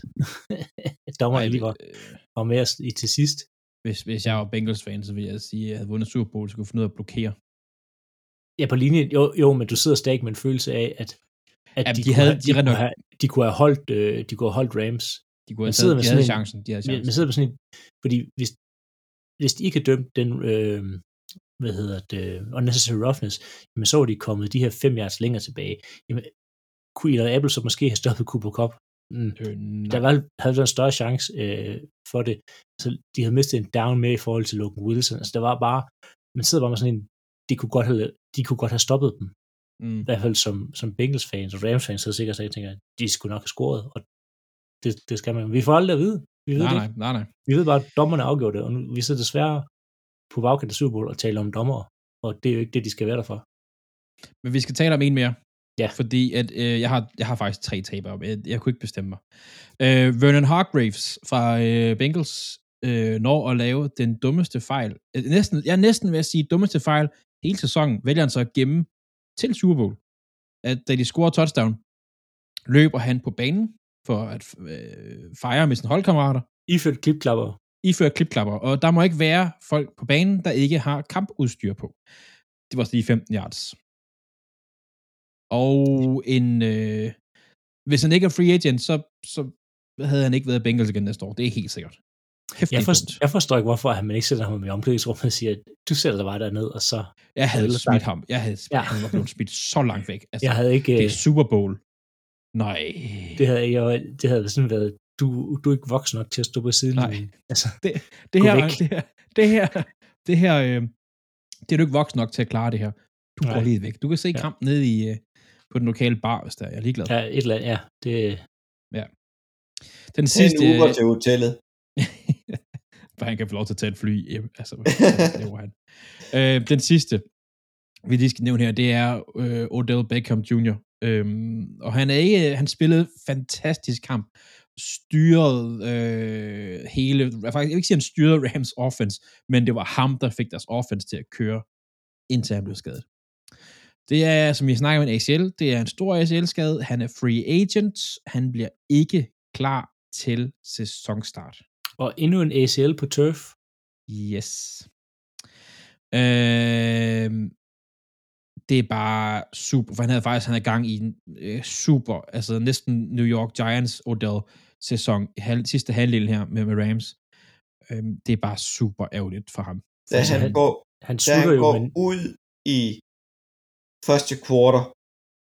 at dommerne lige var,
øh,
var med os i til sidst.
hvis, hvis jeg var Bengals-fan, så ville jeg sige, at jeg havde vundet Super Bowl, så kunne jeg finde ud af at blokere.
Ja, på linjen, jo, jo, men du sidder stadig med en følelse af, at, at
Jamen,
de,
de
kunne
havde-
have,
de
de, kunne have, de kunne have holdt, øh, de kunne have holdt Rams,
De, kunne
Man
have taget,
med sådan en-
chancen. De havde chancen.
men sidder på sådan en, fordi hvis, hvis de ikke havde dømt den, øh, hvad hedder det, unnecessary roughness, jamen så var de kommet de her fem yards længere tilbage. Jamen, kunne Eli Apple så måske have stoppet Cooper Cup? Mm.
Øh,
Der var, havde været en større chance øh, for det. Så de havde mistet en down med i forhold til Logan Wilson. Altså der var bare, man sidder bare med sådan en, de kunne godt have, de kunne godt have stoppet dem.
Mm.
I hvert fald som, som Bengals fans og Rams fans, så sikkert jeg tænker, at de skulle nok have scoret. Og det, det skal man. Vi får aldrig at vide. Vi ved
Nej,
det
nej, nej, nej.
Vi ved bare, at dommerne afgjorde det, og nu, vi sidder desværre på bagkant af Super Bowl og taler om dommer, og det er jo ikke det, de skal være der for.
Men vi skal tale om en mere.
Ja.
Fordi at, øh, jeg, har, jeg har faktisk tre tabere, jeg, jeg kunne ikke bestemme mig. Øh, Vernon Hargraves fra øh, Bengals øh, når at lave den dummeste fejl. Øh, næsten, jeg er næsten ved at sige dummeste fejl hele sæsonen, vælger han så at gemme til Super Bowl. At da de scorer touchdown, løber han på banen for at øh, fejre med sine holdkammerater,
Iført klipklapper.
ifører klipklapper, og der må ikke være folk på banen, der ikke har kampudstyr på. Det var lige 15 yards. Og en, øh, hvis han ikke er free agent, så, så havde han ikke været Bengals igen næste år. Det er helt sikkert. Hæftigt
Jeg, forstår, jeg forstår ikke, hvorfor han ikke sætter ham i omklædningsrummet og siger, at du sætter dig bare derned, og så...
Jeg havde smidt
sagt-
ham. Jeg havde
Ja.
ja. han var blevet smidt så langt væk. Altså,
Jeg havde ikke...
det er Super Bowl. Nej.
det havde, jeg, det havde sådan været, du, du er ikke voksen nok til at stå på siden.
Nej.
Altså,
det
Gå
her, det her, det her, det her, øh, det er du ikke voksen nok til at klare det her. Du går lige væk. Du kan se
Ja.
kampen nede i, øh, på den lokale bar, hvis der er. Jeg er ligeglad.
ja, et eller andet, ja, det,
Den
Tag
sidste,
en Uber til hotellet
for han kan få lov til at tage et fly hjem. Altså, det var han. Øh, den sidste, vi lige skal nævne her, det er øh, Odell Beckham Jr. Øhm, og han er ikke, øh, han spillede fantastisk kamp, styrede øh, hele, faktisk, jeg vil ikke sige, han styrede Rams offense, men det var ham, der fik deres offense til at køre, indtil han blev skadet. Det er, som vi snakker om en ACL, det er en stor ACL-skade, han er free agent, han bliver ikke klar til sæsonstart
og endnu en ACL på turf.
Yes. Øh, det er bare super, for han havde faktisk han havde gang i en øh, super, altså næsten New York Giants Odell sæson, halv, sidste halvdel her med, med Rams. Øh, det er bare super ærgerligt for ham.
Da
Altså,
han
han-
går,
Han
da han
jo
går
med,
ud i første kvartal,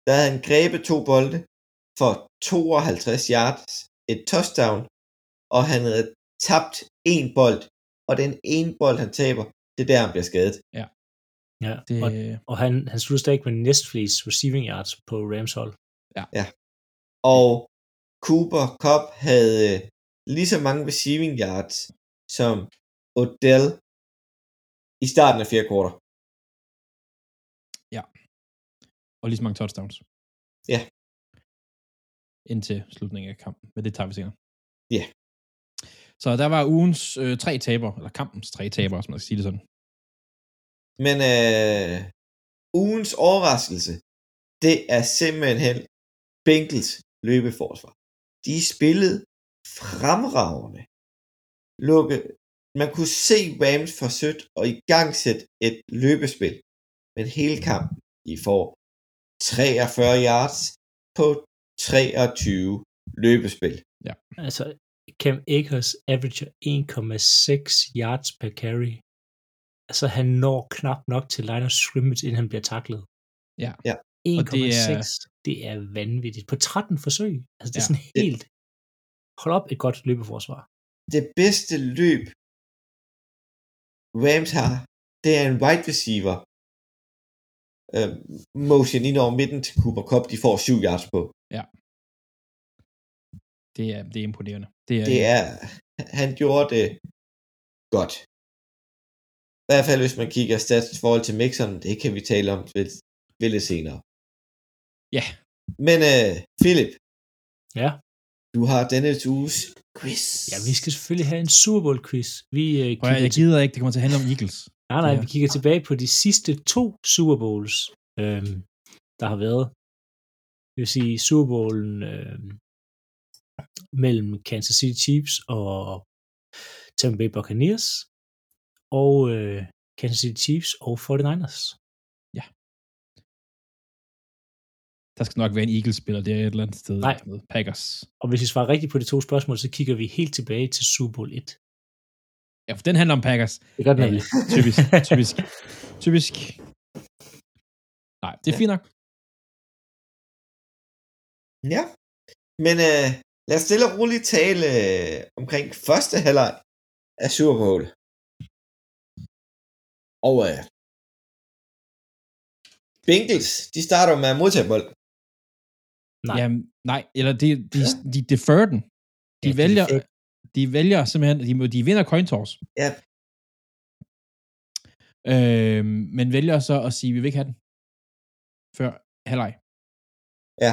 der havde han grebet to bolde for 52 yards, et touchdown, og han havde tabt en bold, og den ene bold, han taber, det er der, han bliver skadet.
ja,
Det,
og, og han, han slutter stadig med næstflest receiving yards på Rams hold.
Og Cooper Cup havde lige så mange receiving yards som Odell i starten af fjerde kvartal.
Og lige så mange touchdowns.
Ja.
Indtil slutningen af kampen. Men det tager vi senere.
Ja.
Så der var ugens øh, tre taber, eller kampens tre taber, som man skal sige det sådan.
Men øh, ugens overraskelse, det er simpelthen Bengals løbeforsvar. De spillede fremragende. Lukke, man kunne se Rams forsøgt og i gang sætte et løbespil. Men hele kampen, I får 43 yards på 23 løbespil.
Altså, Cam Akers averager 1,6 yards per carry. Altså, han når knap nok til line of scrimmage, inden han bliver taklet.
Ja.
Ja.
1,6.
Og det er-
Det er vanvittigt. På 13 forsøg. Altså, det er
Ja.
sådan helt... Hold op et godt løbeforsvar.
Det bedste løb, Rams har, det er en wide receiver øh, motion ind over midten til Cooper Cup, de får 7 yards på.
Det er, det er imponerende. Det er,
Det er, han gjorde det godt. I hvert fald, hvis man kigger stats i forhold til Mixon, det kan vi tale om lidt, lidt senere.
Ja.
Men øh, Philip,
Ja.
du har denne uges quiz.
Ja, vi skal selvfølgelig have en Super Bowl quiz. Vi, øh, kigger
jeg gider ikke, det kommer til at handle om Eagles.
Nej, nej,
Ja.
vi kigger tilbage på de sidste to Super Bowls, øhm, der har været. Det vil sige Super Bowlen øhm, mellem Kansas City Chiefs og Tampa Bay Buccaneers, og øh, Kansas City Chiefs og 49ers.
Der skal nok være en Eagles-spiller der et eller andet sted.
Nej.
Noget. Packers.
Og hvis vi svarer rigtigt på de to spørgsmål, så kigger vi helt tilbage til Super Bowl 1.
Ja, for den handler om Packers.
Det gør den
Ja, typisk, typisk, typisk. Nej, det er fint nok.
Ja. Men øh, lad os stille og roligt tale øh, omkring første halvleg af Super Bowl. Og øh, Bengals, de starter med at modtage bold.
Nej.
Jamen, nej, eller de, de, de defer den. De
Ja, de
vælger,
defer-
de vælger simpelthen, de, de vinder coin toss.
Ja.
Øh, men vælger så at sige, vi vil ikke have den. Før halvleg.
Ja.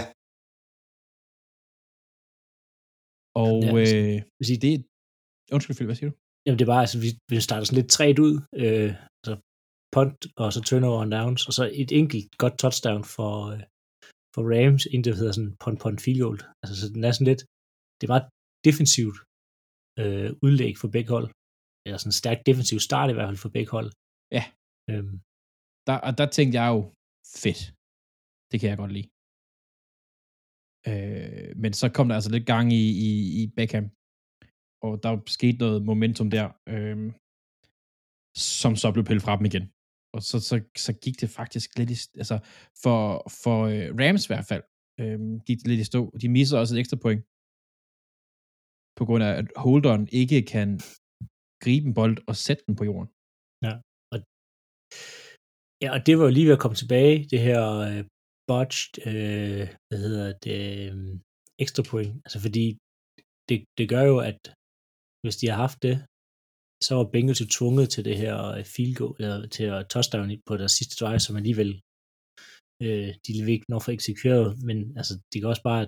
Og
Ja,
øh,
vil sige,
det, undskyld, Phil, hvad siger du?
Jamen det var altså, vi, vi starter sådan lidt træt ud, øh, så punt, og så turnover and downs, og så et enkelt godt touchdown for, øh, for Rams, inden det hedder sådan punt, punt, field goal. Altså så den er sådan lidt, det er meget defensivt øh, udlæg for begge hold. Eller sådan en stærk defensiv start i hvert fald for begge hold.
Ja.
Øhm,
Der, og der tænkte jeg jo, fedt. Det kan jeg godt lide. Øh, men så kom der altså lidt gang i, i, i Beckham, og der skete noget momentum der, øh, som så blev pillet fra dem igen. Og så, så, så gik det faktisk lidt i, altså for, for øh, Rams i hvert fald, øh, gik det lidt i stå. De misser også et ekstra point, på grund af, at holderen ikke kan gribe en bold og sætte den på jorden.
ja, og det var jo lige ved at komme tilbage, det her øh, botched, øh, hvad hedder det, øh, ekstra point. Altså fordi det, det gør jo, at hvis de har haft det, så var Bengals jo tvunget til det her øh, field goal, eller til at touchdown på deres sidste drive, som alligevel øh, de vil ikke når for eksekveret, men altså, det kan også bare,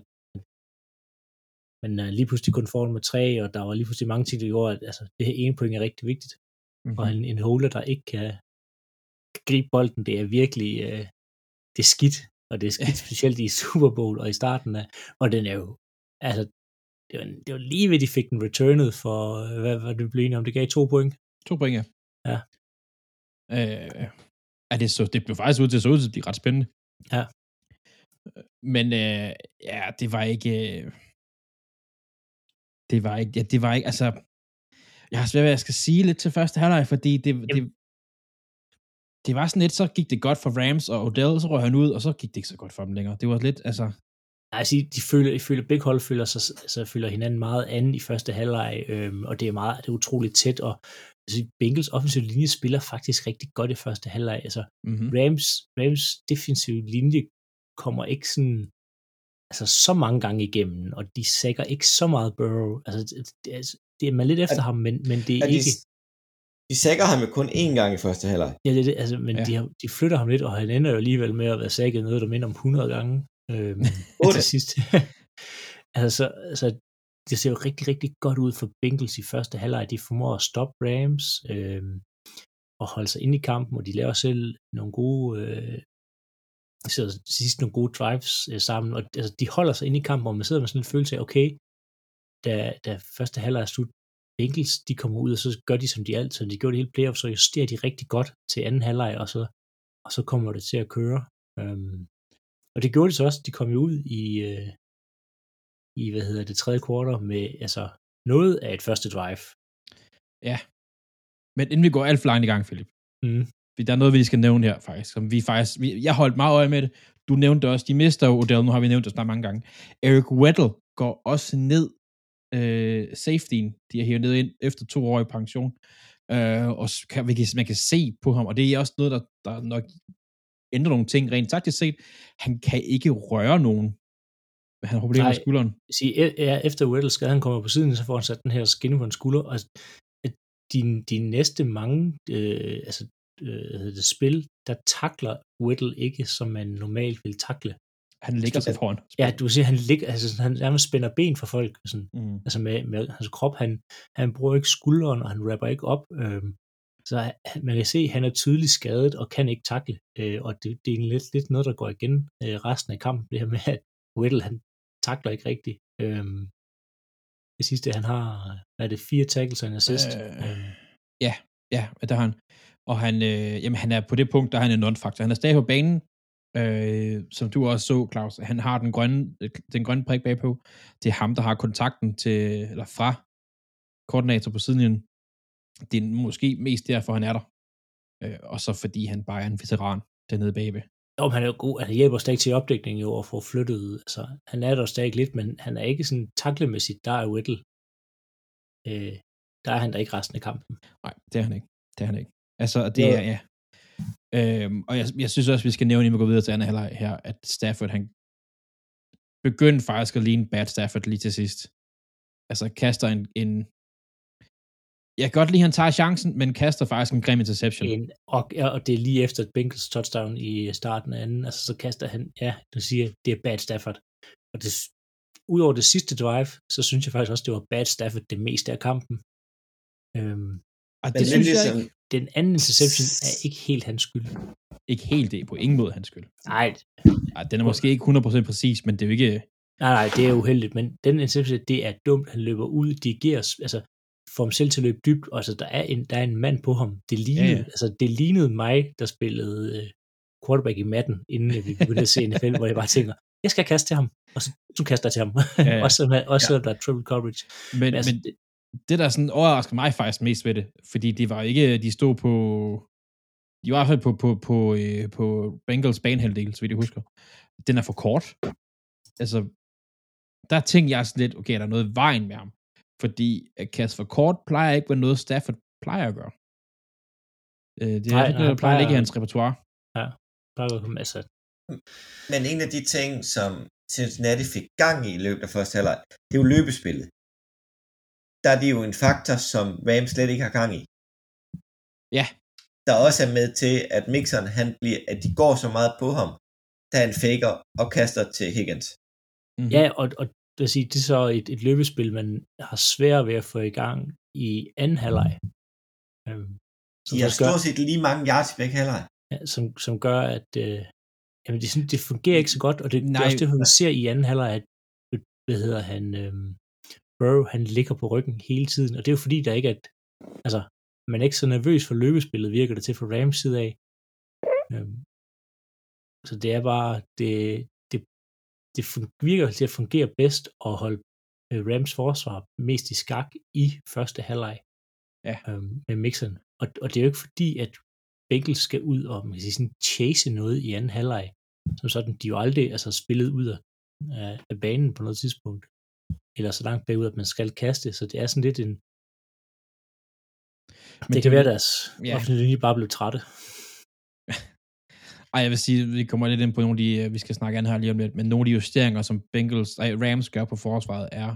men uh, lige pludselig kun foran med tre, og der var lige pludselig mange ting, der gjorde, at altså, det her ene point er rigtig vigtigt,
Mm-hmm.
og en, en holder, der ikke kan, kan gribe bolden, det er virkelig, øh, det er skidt, og det er skidt specielt i Super Bowl og i starten af, og den er jo, altså, det var, det var lige ved, de fik den returnet for, øh, hvad var det blev om, det gav to point.
To point, ja.
Ja.
Øh, er det, så, det blev faktisk ud til at se ud til at blive ret spændende.
Ja.
Men øh, ja, det var ikke... Øh, det var ikke... Ja, det var ikke... Altså, jeg har svært ved, at jeg skal sige lidt til første halvleg, fordi det, det, det var sådan lidt, så gik det godt for Rams og Odell, så røg han ud, og så gik det ikke så godt for dem længere. Det var lidt, altså...
Nej, altså, de føler, jeg føler, begge hold føler, sig, altså, føler hinanden meget anden i første halvleg, øhm, og det er meget, det er utroligt tæt, og altså, Bengals offensiv linje spiller faktisk rigtig godt i første halvleg. Altså,
Mm-hmm.
Rams, Rams defensiv linje kommer ikke sådan, altså så mange gange igennem, og de sækker ikke så meget Burrow. Altså, det, er, det er man lidt efter
Er-
ham, men, men det er
de,
ikke...
de sækker ham jo kun én gang i første halvleg.
Ja, det, er det, altså, men
Ja.
de, har, de flytter ham lidt, og han ender jo alligevel med at være sækket noget, der minder om 100 gange
Otte.
til sidst. altså, så, altså, det ser jo rigtig, rigtig godt ud for Bengals i første halvleg. De formår at stoppe Rams øhm, og holde sig inde i kampen, og de laver selv nogle gode, øh, så til sidst nogle gode drives øh, sammen, og altså, de holder sig inde i kampen, og man sidder med sådan en følelse af, okay, da, da første halvleg er slut, Bengals, de kommer ud, og så gør de, som de altid, de gjorde det hele playoff, så justerer de rigtig godt til anden halvleg, og så, og så kommer det til at køre. Øhm, og det gjorde de så også, de kom jo ud i, øh, i hvad hedder det, tredje kvartal med altså, noget af et første drive.
Men inden vi går alt for langt i gang, Philip,
Mm.
der er noget, vi skal nævne her, faktisk. Som vi faktisk vi, jeg holdt meget øje med det. Du nævnte også. De mister jo Odell. Nu har vi nævnt det snart mange gange. Eric Weddle går også ned øh, safetyen. De er hævet ned ind efter to år i pension. Øh, og kan, vi kan, man kan se på ham, og det er også noget, der, der nok ændrer nogle ting rent taktisk set. Han kan ikke røre nogen. Han har problemer med skulderen.
sige, e- ja, efter Weddle skade, han kommer på siden, så får han sat den her skinne på en skulder, og at de, de næste mange øh, altså, øh, spil, der takler Weddle ikke, som man normalt vil takle.
Han ligger sig foran.
Ja, du sige, han, ligger, altså, han nærmest spænder ben for folk, sådan,
Mm.
altså med, med hans krop, han, han bruger ikke skulderen, og han rapper ikke op, øhm, så man kan se, at han er tydeligt skadet, og kan ikke takle, øh, og det, det er lidt, lidt noget, der går igen øh, resten af kampen, det her med, at Weddle, han takler ikke rigtigt. Øhm, det sidste, han har, hvad er det, fire tackles og en assist.
Øh,
Øhm,
Ja, ja, der har han. Og han, øh, jamen, han er på det punkt, der er han en non-faktor. Han er stadig på banen, øh, som du også så, Claus. Han har den grønne, den grønne prik bagpå. Det er ham, der har kontakten til, eller fra koordinator på sidelinjen. Det er måske mest derfor, han er der. Øh, og så fordi han bare er en veteran dernede bagved.
Jo, men han er jo god. Han hjælper stadig til opdækning jo og få flyttet. Altså, han er der stadig lidt, men han er ikke sådan taklemæssigt, der er Whittle. Øh, der er han der ikke resten af kampen.
Nej, det er han ikke. Det er han ikke. Altså, det er, ja. Øhm, og jeg, jeg synes også, vi skal nævne, inden vi går videre til anden halvleg her, at Stafford, han begyndte faktisk at ligne Bad Stafford lige til sidst. Altså, kaster en, en jeg kan godt lide, at han tager chancen, men kaster faktisk en grim interception.
En, og, og det er lige efter Bengals touchdown i starten af anden. Altså, så kaster han, ja, du siger, det er bad Stafford. Og det, udover det sidste drive, så synes jeg faktisk også, det var bad Stafford det meste af kampen. Øhm,
Og
Men
det synes
lidt
jeg
som,
ikke,
den anden interception er ikke helt hans skyld.
ikke helt det, på ingen måde hans skyld.
Nej,
Ej, den er måske ikke 100% præcis, men det er jo ikke...
nej, nej, det er uheldigt, men den interception, det er dumt. Han løber ud, dirigerer, altså får ham selv til at løbe dybt, og altså der er en, der er en mand på ham. Det lignede,
Ja,
ja,
ja.
ja. altså det lignede mig, der spillede øh, quarterback i matten, inden vi begyndte at se NFL, hvor jeg bare tænker, jeg skal kaste til ham, og så, så kaster jeg til ham.
Ja,
Ja,
ja.
ja. også også selvom der er triple coverage.
Men,
Men, altså,
men det, der sådan overrasker mig faktisk mest ved det, fordi det var ikke, de stod på, de var i hvert fald på, på, på, øh, på Bengals banehalvdel, så vidt jeg husker. Den er for kort. Altså, der tænkte jeg sådan lidt, okay, er der noget i vejen med ham? Fordi at kaste for kort plejer ikke at være noget, Stafford plejer at gøre. Øh, det er
Nej,
der plejer
plejer-
ikke i hans repertoire.
bare, altså,
men en af de ting, som Cincinnati fik gang i i løbet af første halvleg, det er jo løbespillet. Der er det jo en faktor, som Rams slet ikke har gang i.
Ja.
Der også er med til, at mixeren, han bliver, at de går så meget på ham, da han faker og kaster til Higgins.
Mm-hmm.
ja, og, og det, vil sige, det er så et, et løbespil, man har svært ved at få i gang i anden halvleg. Øhm, som,
De har stort set lige mange yards i begge halvleg.
ja, som, som gør, at øh, jamen det, det fungerer ikke så godt, og det, det er
Nej.
også det, man ser i anden halvleg, at hvad hedder han, øhm, Burrow, han ligger på ryggen hele tiden, og det er jo fordi, der ikke er, et, altså, man er ikke så nervøs for løbespillet, virker det til fra Rams side af. Øhm, så det er bare, det, det, det virker til at fungere bedst at holde øh, Rams forsvar mest i skak i første halvleg
Ja.
øhm, med mixeren. Og, og det er jo ikke fordi, at Bengals skal ud og man kan sige, sådan, chase noget i anden halvleg. Som sådan, de jo aldrig altså, spillet ud af, af, af banen på noget tidspunkt. Eller så langt bagud, at man skal kaste. Så det er sådan lidt en... Men det kan være, at deres
Ja.
offentlige linje bare blev trætte.
Ej, jeg vil sige, vi kommer lidt ind på nogle af de, øh, vi skal snakke an her lige om lidt, men nogle af de justeringer, som Bengals, ej, Rams gør på forsvaret, er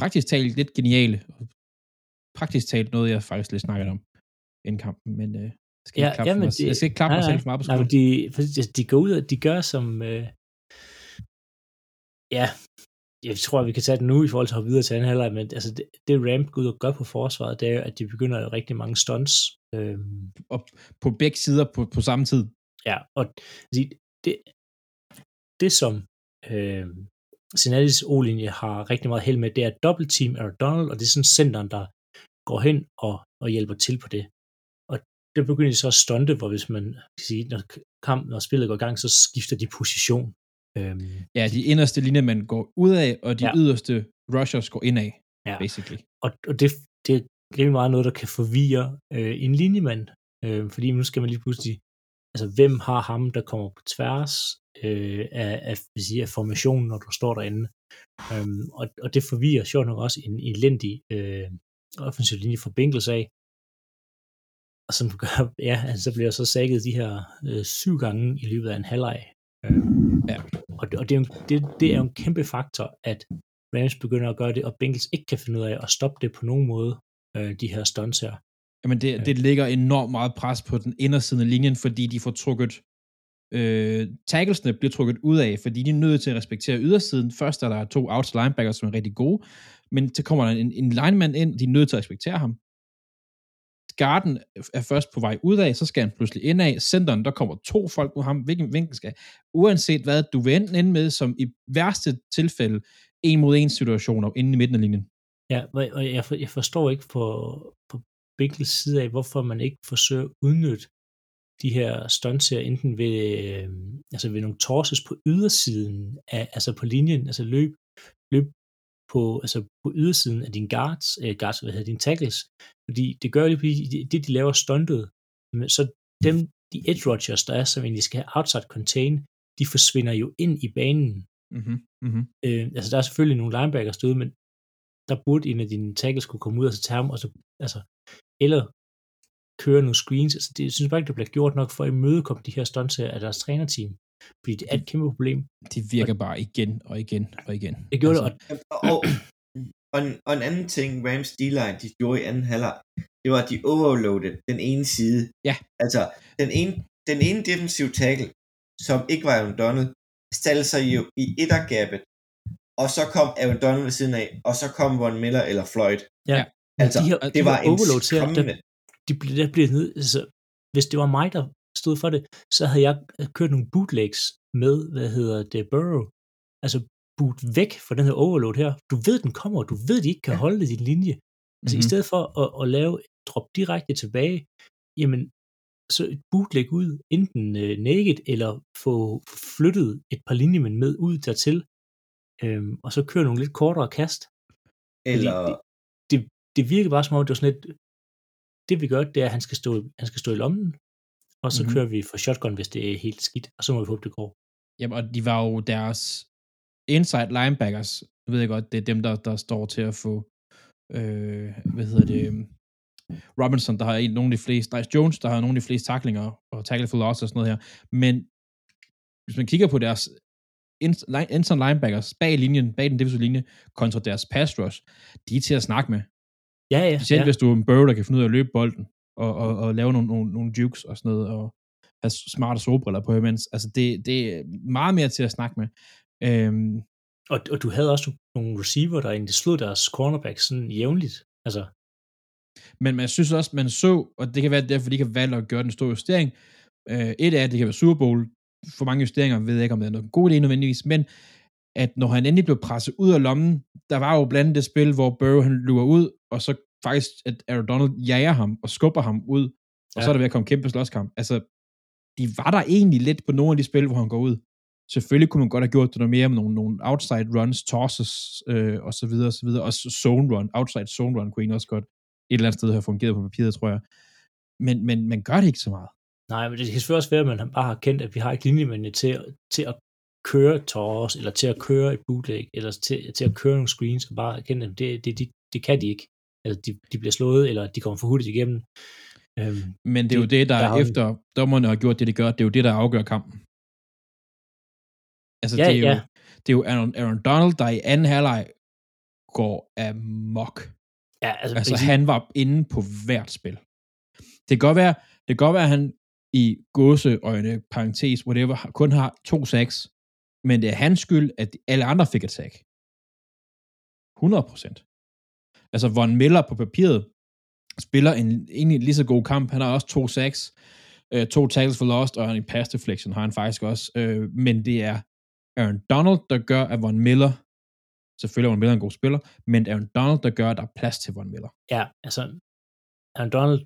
praktisk talt lidt geniale. Praktisk talt noget, jeg faktisk lidt snakket om inden kampen, men øh, skal ikke ja, mig, det, jeg skal ikke klappe nej, mig selv for meget på
nej, de, de, de går ud og de gør som, øh, ja, jeg tror, vi kan tage det nu i forhold til at hoppe videre til anden halvleg, men altså det, det Ram går ud og gør på forsvaret, det er at de begynder at rigtig mange stunts. Øhm,
og på begge sider på, på samme tid.
Ja, og det, det, det som øh, Cincinnati's O-linje har rigtig meget held med, det er dobbelt team Aaron Donald, og det er sådan centeren, der går hen og, og hjælper til på det. Og det begynder de så at stunte, hvor hvis man kan sige, når kampen og spillet går i gang, så skifter de position.
Øhm, ja, de inderste linjer, man går ud af, og de ja. yderste rushers går ind af, ja. basically.
Og, og det, det er rimelig meget noget, der kan forvirre øh, en linjemand, øh, fordi nu skal man lige pludselig, altså hvem har ham, der kommer på tværs øh, af, af, vil sige, af formationen, når du står derinde. Øhm, og, og det forvirrer sjovt nok også en elendig øh, offensiv linje for Bengals af, og som gør, ja, altså, så bliver så sækket de her øh, syv gange i løbet af en halvleg. Øh, ja. Og, det, og det, er jo, det, det er jo en kæmpe faktor, at Rams begynder at gøre det, og Bengals ikke kan finde ud af at stoppe det på nogen måde, øh, de her stunts her.
Jamen det, det lægger enormt meget pres på den inderside af linjen, fordi de får trukket øh, tacklesne bliver trukket ud af, fordi de er nødt til at respektere ydersiden. Først er der to outside linebackers, som er rigtig gode, men så kommer der en, en lineman ind, de er nødt til at respektere ham. Garden er først på vej ud af, så skal han pludselig ind af. Centeren, der kommer to folk mod ham. Hvilken vinkel skal Uanset hvad, du vil enten ende med, som i værste tilfælde, en mod en situationer inde i midten af linjen.
Ja, og jeg, for, jeg forstår ikke på, på Binkels side af, hvorfor man ikke forsøger at udnytte de her stunts her, enten ved, øh, altså ved nogle torses på ydersiden, af, altså på linjen, altså løb, løb på, altså på ydersiden af din guards, øh, guards hvad hedder din tackles, fordi det gør det, det de laver stuntet, så dem, de edge rushers, der er, som egentlig skal have outside contain, de forsvinder jo ind i banen. Mm-hmm. Mm-hmm. Øh, altså der er selvfølgelig nogle linebackers derude, men der burde en af dine tackles kunne komme ud og så tage ham, og så, altså, eller køre nogle screens. Altså, det, jeg synes bare ikke, det bliver gjort nok for at imødekomme de her stunts af deres trænerteam. Fordi det er et kæmpe problem.
Det virker bare igen og igen og igen.
Det gjorde altså,
det. Og, og, og, en, og en anden ting, Rams D-line, de gjorde i anden halvleg, det var, at de overloaded den ene side.
Ja.
Altså, den ene, den ene defensive tackle, som ikke var Aaron Donald, stillede sig jo i ettergabet, og så kom Aaron Donald ved siden af, og så kom Von Miller eller Floyd.
Ja.
Altså, de her, det de var en skræmmende...
Der, de, der blev ned, altså, hvis det var mig, der stod for det, så havde jeg kørt nogle bootlegs med, hvad hedder det, Burrow. Altså boot væk fra den her overload her. Du ved, den kommer, du ved, de ikke kan holde din linje. Altså mm-hmm. i stedet for at, at lave drop direkte tilbage, jamen så et bootleg ud, enten uh, naked, eller få flyttet et par linjemænd med ud dertil, øhm, og så køre nogle lidt kortere kast.
Eller...
det, det, det virker bare som om, det var sådan lidt, det vi gør, det er, at han skal stå, han skal stå i lommen, og så mm-hmm. kører vi for shotgun, hvis det er helt skidt, og så må vi håbe, det går.
Jamen, og de var jo deres inside linebackers, jeg ved jeg godt, det er dem, der, der står til at få, øh, hvad hedder det, Robinson, der har en, nogle af de fleste, Dice Jones, der har nogle af de fleste taklinger, og tackle for loss og sådan noget her, men hvis man kigger på deres inside linebackers bag linjen, bag den defensive linje, kontra deres pass rush, de er til at snakke med.
Ja, ja.
Specielt
ja.
hvis du er en bøver, der kan finde ud af at løbe bolden, og, og, og lave nogle, nogle, nogle jukes og sådan noget, og have smarte solbriller på imens. Altså, det, det er meget mere til at snakke med. Øhm,
og, og du havde også nogle receiver, der egentlig slog deres cornerback sådan jævnligt. Altså.
Men man synes også, man så, og det kan være derfor, de kan valge at gøre den store justering. Øh, et af det kan være Super Bowl. For mange justeringer ved jeg ikke, om det er noget god idé nødvendigvis, men at når han endelig blev presset ud af lommen, der var jo blandt det spil, hvor Burrow han lurer ud, og så faktisk, at Aaron Donald jager ham og skubber ham ud, og ja. så er der ved at komme kæmpe slåskamp. Altså, de var der egentlig lidt på nogle af de spil, hvor han går ud. Selvfølgelig kunne man godt have gjort det noget mere med nogle, nogle outside runs, tosses, øh, og så videre, og så videre. Og zone run, outside zone run kunne egentlig også godt et eller andet sted have fungeret på papiret, tror jeg. Men, men man gør det ikke så meget.
Nej, men det kan selvfølgelig også være, at man bare har kendt, at vi har ikke linjemændene til, til at køre toss, eller til at køre et bootleg, eller til, til at køre nogle screens, og bare erkende, at det, det, det, det kan de ikke. Altså, de, de bliver slået, eller de kommer for hurtigt igennem. Øhm,
Men det er jo det, der,
der
der
har-
efter dommerne har gjort det, de gør, det er jo det, der afgør kampen. Altså,
Ja,
det, er jo,
ja.
det er jo Aaron, Aaron Donald, der i anden halvleg går amok.
ja, altså,
Altså,
sige-
han var inde på hvert spil. Det kan godt være, det kan godt være at han i gåseøjne, parentes, whatever, kun har to sacks, men det er hans skyld, at alle andre fik et sack. 100 procent. Altså, Von Miller på papiret spiller en egentlig lige så god kamp. Han har også to sacks, øh, to tackles for lost, og en pass deflection har han faktisk også. Øh, men det er Aaron Donald, der gør, at Von Miller, selvfølgelig er Von Miller en god spiller, men Aaron Donald, der gør, at der er plads til Von Miller.
Ja, altså, Aaron Donald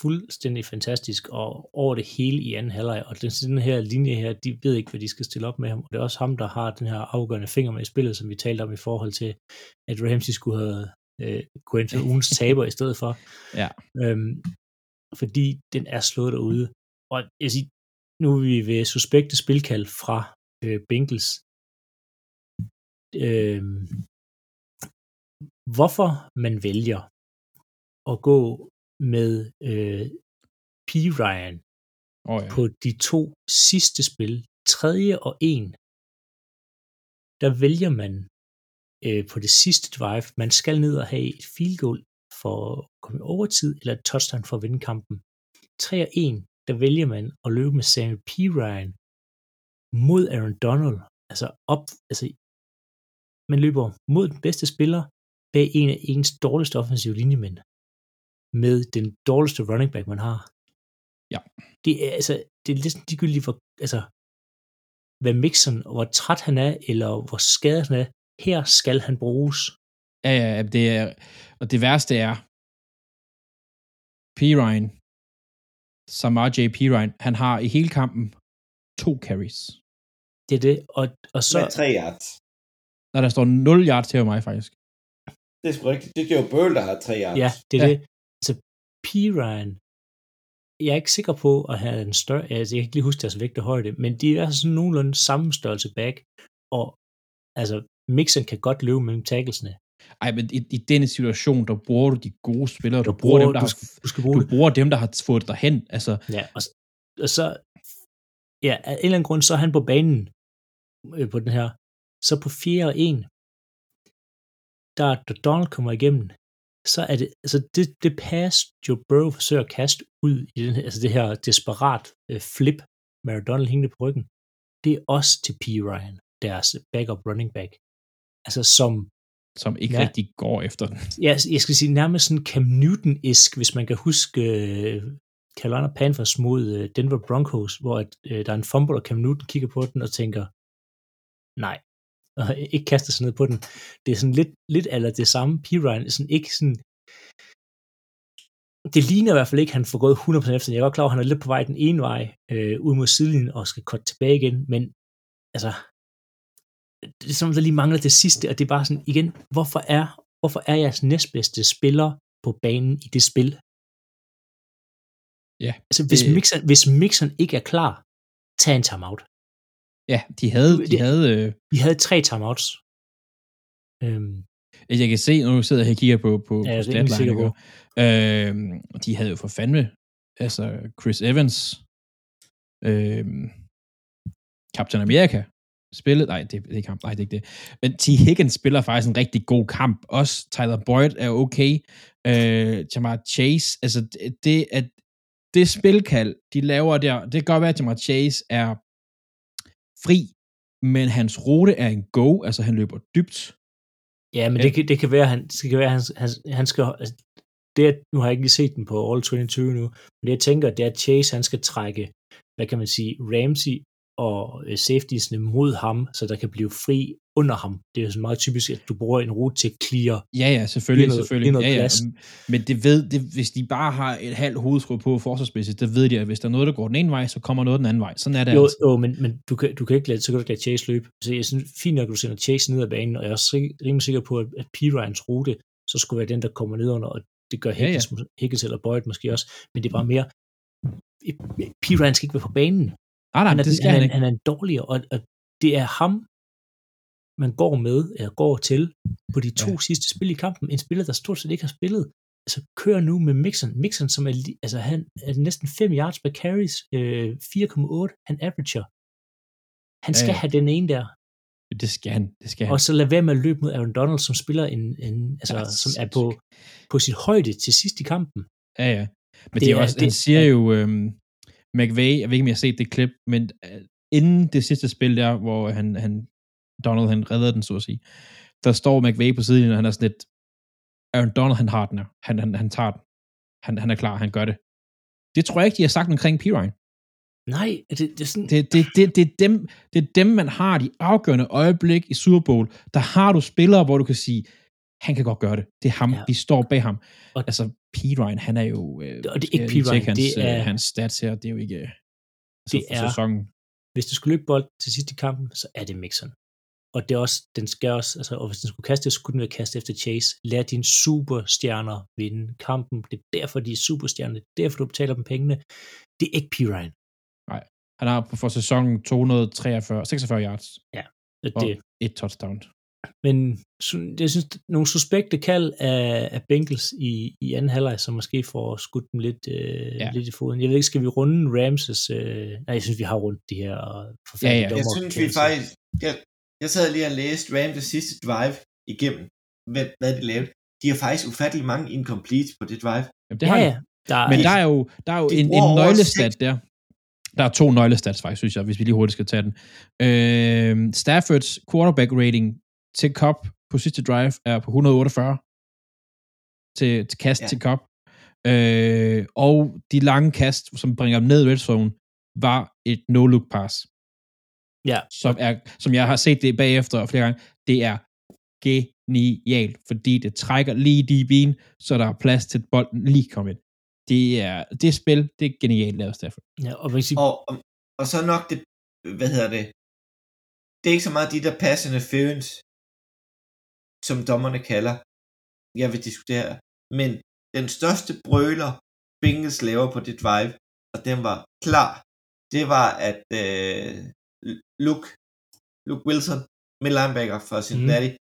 fuldstændig fantastisk, og over det hele i anden halvleg, og den, den her linje her, de ved ikke, hvad de skal stille op med ham, og det er også ham, der har den her afgørende finger med i spillet, som vi talte om i forhold til, at Ramsey skulle have øh, gået ind for ugens taber i stedet for.
Ja.
Øhm, fordi den er slået derude. Og jeg siger, nu er vi ved suspekte spilkald fra øh, Bengals. Øhm, hvorfor man vælger at gå med øh, P. Ryan
Oh, ja.
på de to sidste spil, tredje og en, der vælger man øh, på det sidste drive, man skal ned og have et field goal for at komme i overtid, eller et touchdown for at vinde kampen. 3 og 1, der vælger man at løbe med Samuel P. Ryan mod Aaron Donald, altså op, altså man løber mod den bedste spiller bag en af ens dårligste offensive linjemænd med den dårligste running back, man har.
Ja.
Det er, altså, det er lidt ligegyldigt, hvor, altså, hvad Mixon, og hvor træt han er, eller hvor skadet han er. Her skal han bruges.
Ja, ja, ja, det er, og det værste er, P. Ryan, Samar J. P. Ryan, han har i hele kampen to carries.
Det er det. Og, og så,
Med tre yards.
Når der står 0 yards til mig, faktisk.
Det er sgu rigtigt. Det er jo Bøl, der har tre yards.
ja, det er
Ja.
det. Altså, P. Ryan, jeg er ikke sikker på at have en større, altså jeg kan ikke lige huske deres vægt og højde, men de er altså sådan nogenlunde samme størrelse back, og altså, Mixon kan godt løbe mellem tacklesene.
Ej, men i, i denne situation, der bruger du de gode spillere, du,
Du
bruger, dem, der
du,
har,
du skal bruge
du bruger dem, der har fået dig hen. Altså,
Ja, og, og så, ja, af en eller anden grund, så er han på banen øh, på den her. Så på 4 og 1, der da Donald kommer igennem, så er det, altså det, det pass, Joe Burrow forsøger at kaste ud i den her, altså det her desperat øh, flip med Donald hængende på ryggen, det er også til P. Ryan, deres backup running back. Altså som
som ikke
Ja.
rigtig går efter den.
ja, jeg skal sige nærmest sådan Cam Newton-isk, hvis man kan huske øh, Carolina Panthers mod øh, Denver Broncos, hvor at, øh, der er en fumble, og Cam Newton kigger på den og tænker, nej, og ikke kaster sig ned på den. Det er sådan lidt, lidt eller det samme. P. Ryan er sådan ikke sådan, det ligner i hvert fald ikke, at han får gået 100% efter den. Jeg er godt klar at han er lidt på vej den ene vej, øh, ud mod sidelinjen og skal korte tilbage igen, men altså, det er som, om, der lige mangler det sidste, og det er bare sådan, igen, hvorfor er, hvorfor er jeres næstbedste spiller på banen i det spil?
Ja,
Altså, hvis,
det-
Mixon, hvis Mixon ikke er klar, tag en timeout.
Ja, de havde, de
Det-
havde øh,
Vi havde tre timeouts. Øhm,
jeg kan se, nu sidder jeg og kigger på, på,
Ja,
på statline, øh, de havde jo for fandme, altså Chris Evans, øh, Captain America, spillet, nej, det, det er ikke ham, nej, det er ikke det, men T. Higgins spiller faktisk en rigtig god kamp, også Tyler Boyd er okay, øh, Jamar Chase, altså det, at det spilkald, de laver der, det kan godt være, at Jamar Chase er fri, men hans rute er en go, altså han løber dybt,
ja, men
Ja.
det, kan, det kan være, han, det kan være, han, han, han skal, altså, det nu har jeg ikke lige set den på All 22 nu, men det jeg tænker, det er, at Chase, han skal trække, hvad kan man sige, Ramsey og øh, safetiesne mod ham, så der kan blive fri under ham. Det er jo sådan meget typisk, at du bruger en rute til at clear.
Ja, ja, selvfølgelig,
noget-
selvfølgelig.
noget
ja, ja.
plads.
Men det ved, det, hvis de bare har et halvt hovedskrue på forsvarsmæssigt, så ved de, at hvis der er noget, der går den ene vej, så kommer noget den anden vej. Sådan er det
Jo,
altså.
jo men, men du, kan, du kan ikke lade, så kan du ikke lade Chase løbe. Så jeg synes fint nok, at du sender Chase ned ad banen, og jeg er også rimelig sikker på, at, at P. Ryans rute, så skulle være den, der kommer ned under, og det gør. Higgins, ja, ja. Higgins eller Boyd måske også, men det er bare mere, P. Ryan skal ikke være på banen.
Ah, nej,
han, er,
det skal
han,
han ikke.
han er en dårligere, og, og det er ham, man går med, eller går til, på de to ja. sidste spil i kampen. En spiller, der stort set ikke har spillet. altså, kør nu med Mixon. Mixon, som er, altså, han er næsten 5 yards per carries, øh, 4,8, han averager. Han skal
Ja, ja.
have den ene der,
Det skal han. Det skal han.
og så lad være med at løbe mod Aaron Donald, som spiller en, en altså,
Ja,
som er på, på sit højde til sidst i kampen.
Ja, ja. Men det,
Det
er også,
det
han siger
er-
jo, øhm, McVay, jeg ved ikke, om jeg har set det klip, men øh, inden det sidste spil der, hvor han, han Donald, han redder den, så at sige, der står McVay på siden, og han er sådan lidt, Aaron Donald, han har den her. Han, han, han tager den. Han, han er klar, han gør det. Det tror jeg ikke, de har sagt omkring Pirine.
Nej, det, det er sådan,
Det, det, det, det, er dem, det er dem, man har de afgørende øjeblik i Super Bowl. Der har du spillere, hvor du kan sige, han kan godt gøre det. Det er ham.
Ja.
Ja. Vi står bag ham.
Og-
altså, Pete Ryan, han er jo... Øh,
Og det er ikke
tjekke
Ryan,
hans,
det er-
øh, hans stats her. Det er jo ikke... Øh, altså,
Det er-
Sæsonen.
hvis du skulle løbe bold til sidst i kampen, så er det Mixon. Og det er også, den skal også, altså, og hvis den skulle kaste, så skulle den være kastet efter Chase. Lad dine superstjerner vinde kampen. Det er derfor, de er superstjerner. Det er derfor, du betaler dem pengene. Det er ikke P. Ryan.
Han har for sæsonen 243, 46 yards
Og
og
Det,
et touchdown.
Men jeg synes, nogle suspekte kald af, af Bengals i, i anden halvleg, som måske får skudt dem lidt, øh, ja. Lidt i foden. Jeg ved ikke, skal vi runde Ramses? Øh, nej, jeg synes, vi har rundt de her forfærdelige
Ja, ja.
Jeg
dommer-
synes, vi faktisk... Jeg, jeg sad lige og læste Rams' sidste drive igennem, hvad, hvad de lavede. De har faktisk ufattelig mange incomplete på det drive.
Jamen, det
Ja,
har
ja. Der,
Men der er jo, der er jo en, en nøglestat der. Der er to nøglestats faktisk, synes jeg, hvis vi lige hurtigt skal tage den. Øh, Staffords quarterback rating til Cup på sidste drive er på 148 til, til kast
Ja.
til Cup. Øh, og de lange kast, som bringer dem ned i red zone, var et no-look pass.
Ja.
Som, er, som jeg har set det bagefter flere gange. Det er genialt, fordi det trækker lige i DB'en, så der er plads til at bolden lige kommer ind. Det er det spil, det er genialt lavet, Stafford.
ja, og kan sige,
Og, og, og så nok det, hvad hedder det, det er ikke så meget de der pass interference, som dommerne kalder, jeg vil diskutere, men den største brøler, Bengals laver på det drive, og den var klar, det var, at øh, Luke, Luke Wilson, med linebacker for Cincinnati, mm.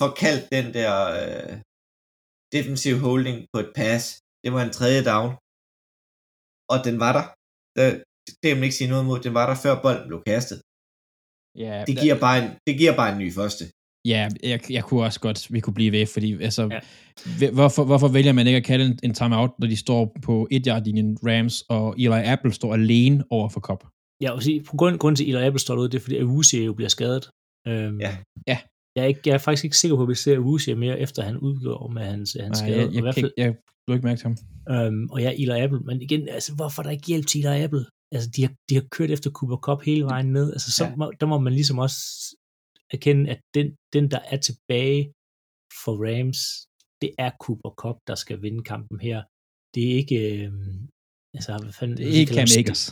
får kaldt den der øh, defensive holding på et pass. Det var en tredje down, og den var der. der det kan man ikke sige noget mod. Den var der før bolden blev kastet.
Ja,
Det giver bare en, det giver bare en ny første.
Ja jeg, jeg kunne også godt, vi kunne blive ved, fordi altså,
Ja.
ja. hvorfor, hvorfor vælger man ikke at kalde en, en timeout, når de står på et yard linjen Rams, og Eli Apple står alene over for Cup?
Ja, og sige, på grund, grund til, at Eli Apple står derude, det er, fordi Awuzie jo bliver skadet. Øhm,
Ja.
Ja.
Jeg er, ikke, jeg er faktisk ikke sikker på, at vi ser Awuzie mere, efter han udgår med hans, hans
Nej,
skade.
jeg, jeg,
hvert
jeg,
fald,
jeg, ikke mærke til ham.
øhm, og jeg er Eli Apple. Men igen, altså, hvorfor er der ikke hjælp til Eli Apple? Altså, de har, de har kørt efter Cooper Cup hele vejen ned. Altså, så
Ja.
må, der må man ligesom også erkende, at den, den, der er tilbage for Rams, det er Cooper Cup, der skal vinde kampen her. Det er ikke... Øhm, altså, hvad fanden,
Det er ikke Cam Akers.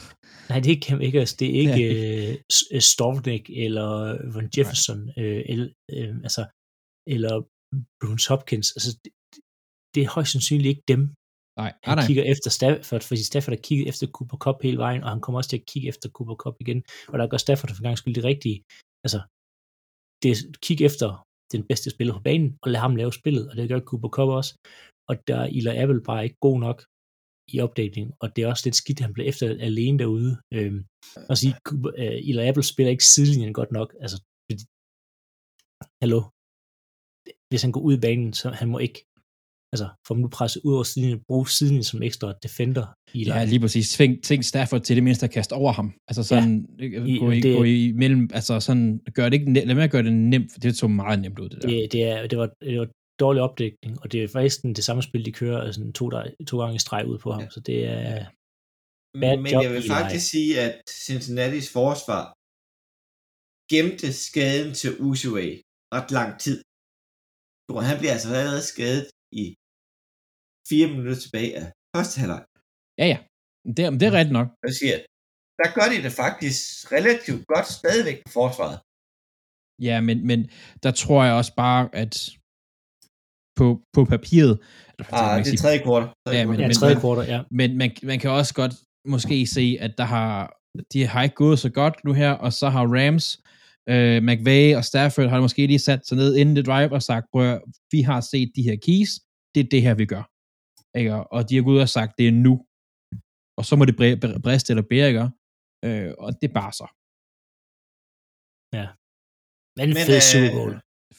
Nej, det er ikke Cam Akers, det er ikke
Det
øh, øh, Storvnik eller Von Jefferson, øh, eller, øh, altså, eller Bruce Hopkins. Altså, det, det er højst sandsynligt ikke dem,
Nej,
han
nej.
kigger efter Stafford, fordi Stafford har kigget efter Cooper Cup hele vejen, og han kommer også til at kigge efter Cooper Cup igen, og der gør Stafford for gang skyld det rigtige. Altså, det er kig efter den bedste spiller på banen, og lad ham lave spillet, og det gør Cooper Cup også. Og der er Eli Apple bare ikke god nok i opdatering, og det er også lidt skidt, at han bliver efter alene derude. Øhm, og sige, Cooper, uh, Eli Apple spiller ikke sidelinjen godt nok. Altså, fordi, hallo, hvis han går ud i banen, så han må ikke altså, får dem nu presset ud over sidelinjen, bruge sidelinjen som ekstra defender. I
Ja, lige præcis. Tving, tving Stafford til det mindste at kaste over ham. Altså sådan, ja,
I-
gå, i,
det-
gå i mellem, altså sådan, gør det ikke, ne- lad at gøre det nemt, for det så meget nemt ud, det der.
det, det, er, det, var, det var dårlig opdækning, og det er faktisk den- det samme spil, de kører altså, to, der, to gange i streg ud på ham,
Ja.
så det er,
Men,
Bad
men
job,
jeg vil
Eli.
faktisk sige, at Cincinnati's forsvar gemte skaden til Usual ret lang tid. Han bliver altså allerede skadet i fire minutter tilbage af første halvleg.
Ja, ja. Det, er- det er rigtigt nok.
Jeg siger, der gør de det faktisk relativt godt stadigvæk på forsvaret.
Ja, men, men der tror jeg også bare, at på, på papiret, eller,
Ah, det er
sige,
tredje kvartal.
Ja, men-
ja,
men-
tredje
men-
kvartal, ja.
men man, man kan også godt måske se, at der har, de har ikke gået så godt nu her, og så har Rams, øh, McVay og Stafford har måske lige sat sig ned inden det drive og sagt, prøv vi har set de her keys, det er det her, vi gør. Ikke? Og de har gået ud og sagt, det er nu. Og så må det briste eller bære, ikke? Øh, og det er bare så.
Men en
Men,
fed
øh,
Super Bowl.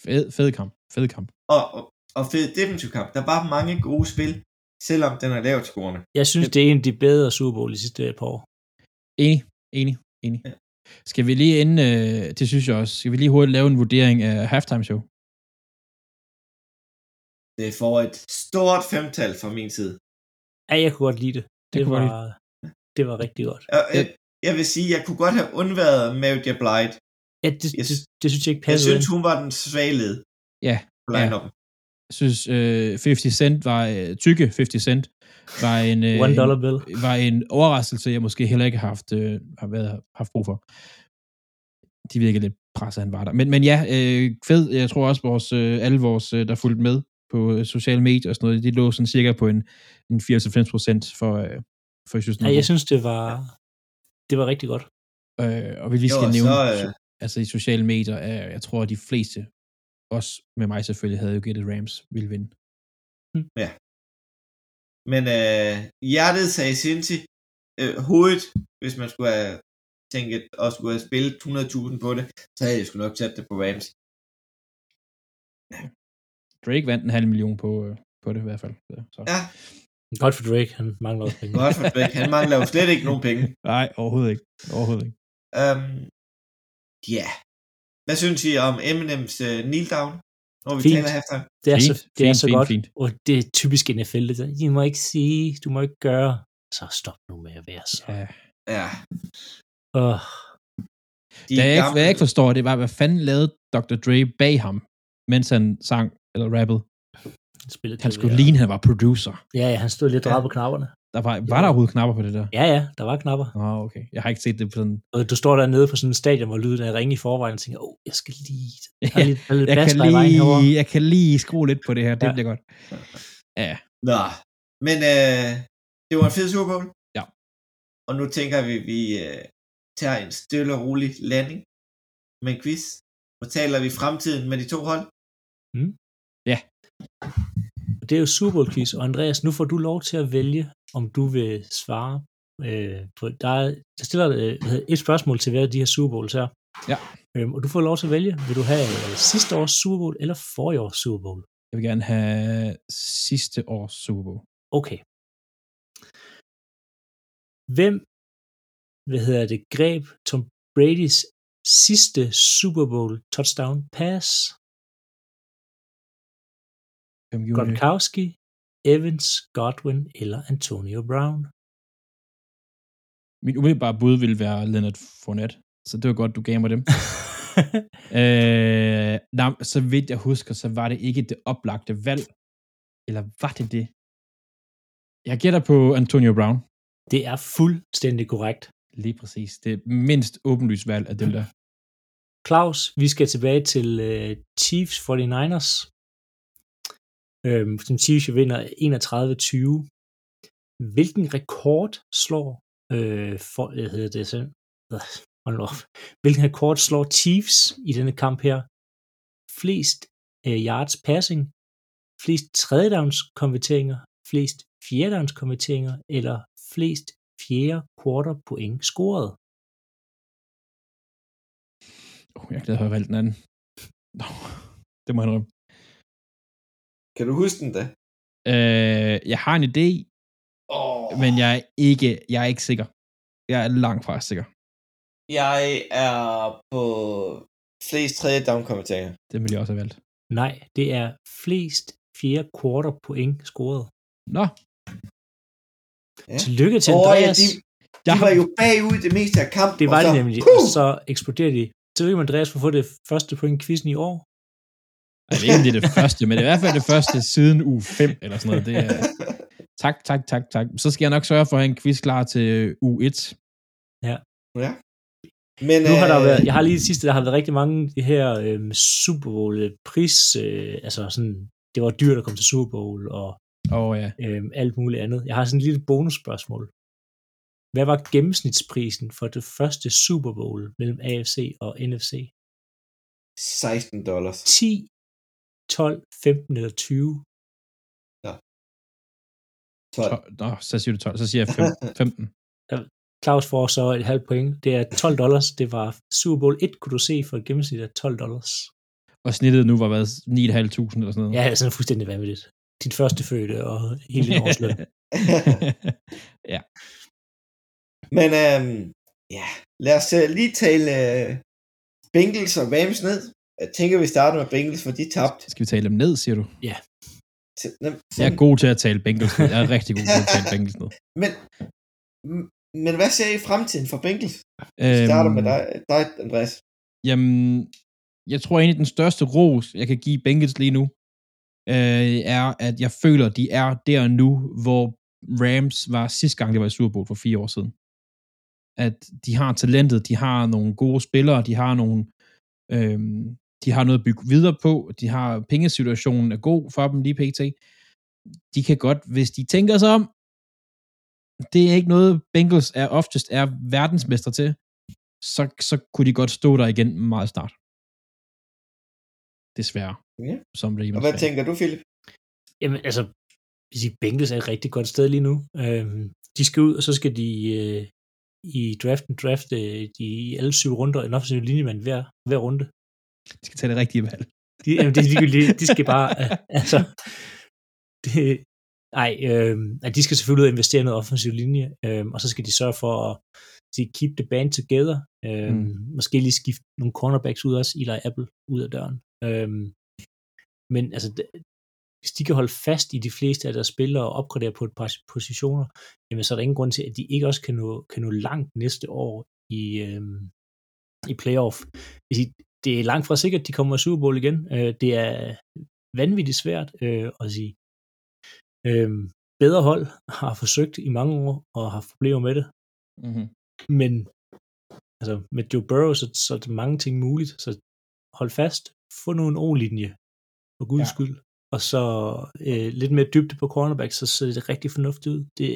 Fed, fed kamp. Fed kamp.
Og, og, og fed defensiv kamp. Der var mange gode spil, selvom den er lavt scorende.
Jeg synes, det er en af de bedre Super Bowl de sidste par år.
Enig, enig, enig.
Ja.
Skal vi lige inden, øh, det synes jeg også, skal vi lige hurtigt lave en vurdering af halftime show?
Det får et stort femtal fra min side.
Ja, jeg kunne godt lide det. Det,
kunne
var,
godt
det var rigtig godt.
Og, øh, jeg vil sige, jeg kunne godt have undværet Mary J. Blige.
Ja, det,
Yes.
det, det synes jeg ikke
Jeg
passede
synes,
ind.
hun var den svage led
Ja,
på line-upen.
jeg synes øh, 50 Cent var, øh, tykke 50 Cent, var en, øh,
One dollar bill.
en, var en overraskelse, jeg måske heller ikke har haft, øh, har været, haft brug for. De virker lidt presset, han var der. Men, men ja, øh, fed. Jeg tror også, vores, øh, alle vores, øh, der fulgte med på øh, sociale medier og sådan noget, de lå sådan cirka på en, en 94 procent for, øh, for jeg synes,
Ja, jeg synes, det var, det var rigtig godt.
Øh, og vi lige
Jo,
skal
og
nævne,
så,
så,
øh,
altså i sociale medier, er, jeg tror, at de fleste, også med mig selvfølgelig, havde jo gættet Rams ville vinde.
Men øh, hjertet sagde Cincy. Øh, hovedet, hvis man skulle have tænkt og skulle have spillet 100.000 på det, så havde jeg sgu nok sat det på Rams.
Drake vandt en halv million på, øh, på det i hvert fald. Så.
Ja,
Godt for Drake, han mangler også penge.
godt for Drake. Han mangler jo slet ikke nogen penge.
Nej, overhovedet ikke. Overhovedet ikke.
Um, ja. Hvad synes I om Eminems uh, kneel down, når vi
Fint.
taler halftime?
Det er,
Fint,
så, det er
fint,
så
fint,
godt,
fint.
og det er typisk NFL. Det der, I må ikke sige, du må ikke gøre. Så stop nu med at være så.
Ja.
Ja.
Oh,
De
Det, jeg ikke,
gamle-
hvad jeg ikke forstår, det var, hvad fanden lavede Dr. Dre bag ham, mens han sang eller rappede.
han spillede
Han skulle
klaver.
ligne, han var producer.
Ja, ja, han stod lidt
Ja.
drejet på knapperne.
Der var, var der overhovedet knapper på det der?
Ja, ja, der var knapper.
Åh, oh, okay. Jeg har ikke set det på sådan...
Og du står dernede på sådan en stadion, hvor lyden er ringe i forvejen, og tænker, åh, oh, jeg skal lige... Der er lidt, der er lidt
Jeg kan,
der
lige, jeg kan lige skrue lidt på det her. Det
Ja.
bliver godt. Ja,
Nå, men øh, det var en fed Super Bowl.
Ja.
Og nu tænker vi, vi øh, tager en stille og rolig landing med en quiz. Og taler vi fremtiden med de to hold.
Det er jo Super Bowl quiz, og Andreas, nu får du lov til at vælge, om du vil svare. Øh, på, der, er, der stiller øh, et spørgsmål til hver af de her Super Bowls her.
Ja.
Øhm, og du får lov til at vælge. Vil du have øh, sidste års Super Bowl eller forrige års Super Bowl?
jeg vil gerne have sidste års Super Bowl.
Okay. Hvem, hvad hedder det, greb Tom Brady's sidste Super Bowl touchdown pass?
Hvem gjorde det?
Gronkowski, Evans, Godwin eller Antonio Brown?
Mit umiddelbare bud ville være Leonard Fournette. Så det var godt, du gav mig dem. øh, nej, så vidt jeg husker, så var det ikke det oplagte valg. Eller var det det? Jeg gætter på Antonio Brown.
det er fuldstændig korrekt.
Lige præcis. Det er mindst åbenlyst valg af dem der.
Claus, vi skal tilbage til uh, Chiefs 49ers. Øhm, som vinder 31-20. Hvilken rekord slår øh, for, jeg hedder det selv, Øh, hold op. Hvilken rekord slår Chiefs i denne kamp her? Flest øh, yards passing, flest tredje downs konverteringer, flest fjerde downs konverteringer eller flest fjerde quarter point scoret?
Oh, jeg glæder mig at valgt den anden. Det må jeg indrømme.
Kan du huske den da?
Øh, jeg har en idé,
Oh.
men jeg er ikke, jeg er ikke sikker. Jeg er langt fra sikker.
Jeg er på flest tredje down kommenteringer.
Det ville jeg også have valgt.
Nej, det er flest fjerde quarter point scoret.
Nå,
Ja.
Tillykke til
Åh, ja,
Andreas.
de, de var jo bagud det meste af kampen.
det var
så,
nemlig,
puh!
og så eksploderer de. Tillykke med Andreas for at få det første point i quizzen i år.
Jeg ved ikke, om det er det første, men det er i hvert fald det første siden uge 5 eller sådan noget. Det er, tak, tak, tak, tak. Så skal jeg nok sørge for at have en quiz klar til uge 1.
ja. Men,
Nu har der
øh,
været, jeg har lige det sidste, der har været rigtig mange af de her øhm, Super Bowl øh, pris, øh, altså sådan, det var dyrt at komme til Super Bowl og
Åh oh, ja.
øhm, alt muligt andet. Jeg har sådan et lille bonusspørgsmål. Hvad var gennemsnitsprisen for det første Super Bowl mellem AFC og NFC?
16 dollars.
10, 12, 15 eller 20?
12.
12. Nå, så siger du 12. Så siger jeg fem, 15.
Claus får så et halvt point. Det er 12 dollars. Det var Super Bowl 1, kunne du se, for et gennemsnit af 12 dollars.
Og snittet nu var været 9.500 eller sådan noget.
Ja, det er sådan fuldstændig vanvittigt. Dit første fødte og hele din årsløn.
ja.
Men øhm, ja, lad os uh, lige tale uh, Bengals og Rams ned. Jeg tænker, vi starter med Bengals, for de tabte.
Skal vi tale dem ned, siger du?
Til- nem-
Jeg er god til at tale Bengals ned. Jeg er rigtig god til at tale Bengals ned.
Men, men hvad ser I fremtiden for Bengals? Vi starter med dig, dig Andreas.
Jamen, jeg tror egentlig, den største ros, jeg kan give Bengals lige nu, øh, er, at jeg føler, de er der nu, hvor Rams var sidste gang, det var i Super Bowl for fire år siden. At de har talentet, de har nogle gode spillere, de har nogle, øh, de har noget at bygge videre på, de har pengesituationen er god for dem lige pt. De kan godt, hvis de tænker sig om, det er ikke noget, Bengals er oftest er verdensmester til, så, så kunne de godt stå der igen meget snart. Desværre.
Ja.
Som Ravens
Og hvad
fan.
tænker du, Philip?
Jamen, altså, hvis I Bengals er et rigtig godt sted lige nu. Øhm, de skal ud, og så skal de øh, i draften drafte de alle syv runder en offensiv linjemand hver, hver runde.
De skal tage det rigtige valg.
De, jamen, det, de, de, de skal bare, øh, altså, det, ej, øh, de skal selvfølgelig investere i noget offensiv linje, øh, og så skal de sørge for at sige, keep the band together, øh,
Mm.
måske lige skifte nogle cornerbacks ud også, Eli Apple ud af døren. Øh, men altså, hvis de kan holde fast i de fleste af deres spillere og opgradere på et par positioner, jamen så er der ingen grund til, at de ikke også kan nå, kan nå langt næste år i, øh, i playoff. Det er langt fra sikkert, at de kommer i Super Bowl igen. Øh, det er vanvittigt svært øh, at sige. Øh, bedre hold har forsøgt i mange år og har haft problemer med det.
Mm-hmm.
Men altså, med Joe Burrow, så, så er det mange ting muligt. Så hold fast, få nu en O-linje, for guds
Ja.
ja. skyld. Og så øh, lidt mere dybde på cornerback, så ser det rigtig fornuftigt ud. Det,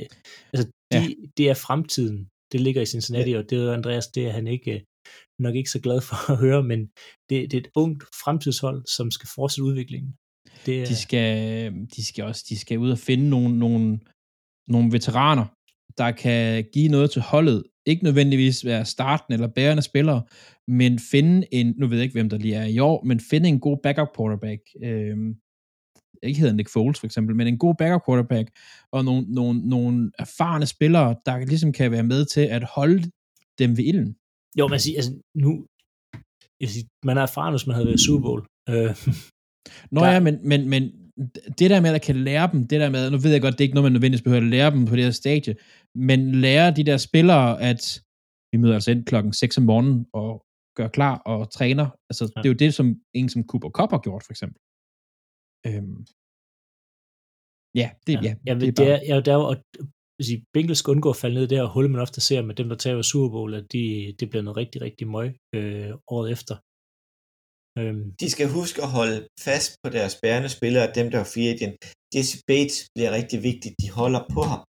altså, de, ja. det er fremtiden. Det ligger i Cincinnati, ja. og det er Andreas, det er han ikke, øh, nok ikke så glad for at høre, men det, det er et ungt fremtidshold, som skal fortsætte udviklingen. Det er,
De skal, de skal også de skal ud og finde nogle, nogle, nogle veteraner, der kan give noget til holdet. Ikke nødvendigvis være starten eller bærende spillere, men finde en, nu ved jeg ikke, hvem der lige er i år, men finde en god backup quarterback. Øhm, ikke hedder Nick Foles for eksempel, men en god backup quarterback, og nogle, nogle, nogle erfarne spillere, der ligesom kan være med til at holde dem ved ilden
jo, man siger, altså, nu, jeg siger, man er erfaren, hvis man havde været Super Bowl. Øh,
Nå
Der-
ja, men, men, men det der med, at der kan lære dem, det der med, nu ved jeg godt, det er ikke noget, man nødvendigvis behøver at lære dem på det her stadie, men lære de der spillere, at vi møder altså ind klokken 6 om morgenen og gør klar og træner. Altså, ja.
Ja.
det er jo det, som en som Cooper Cup har gjort, for eksempel. Øhm. Ja, det, ja,
ja,
det
det
er
er,
bare,
ja, der er jo, at hvis I Bengals skal undgå at falde ned i det her hul, man ofte ser med dem, der tager Super Bowl, at de, det bliver noget rigtig, rigtig møg øh, året efter. Øhm,
De skal huske at holde fast på deres bærende spillere, dem der er free agent. Jesse Bates bliver rigtig vigtigt, de holder på ham.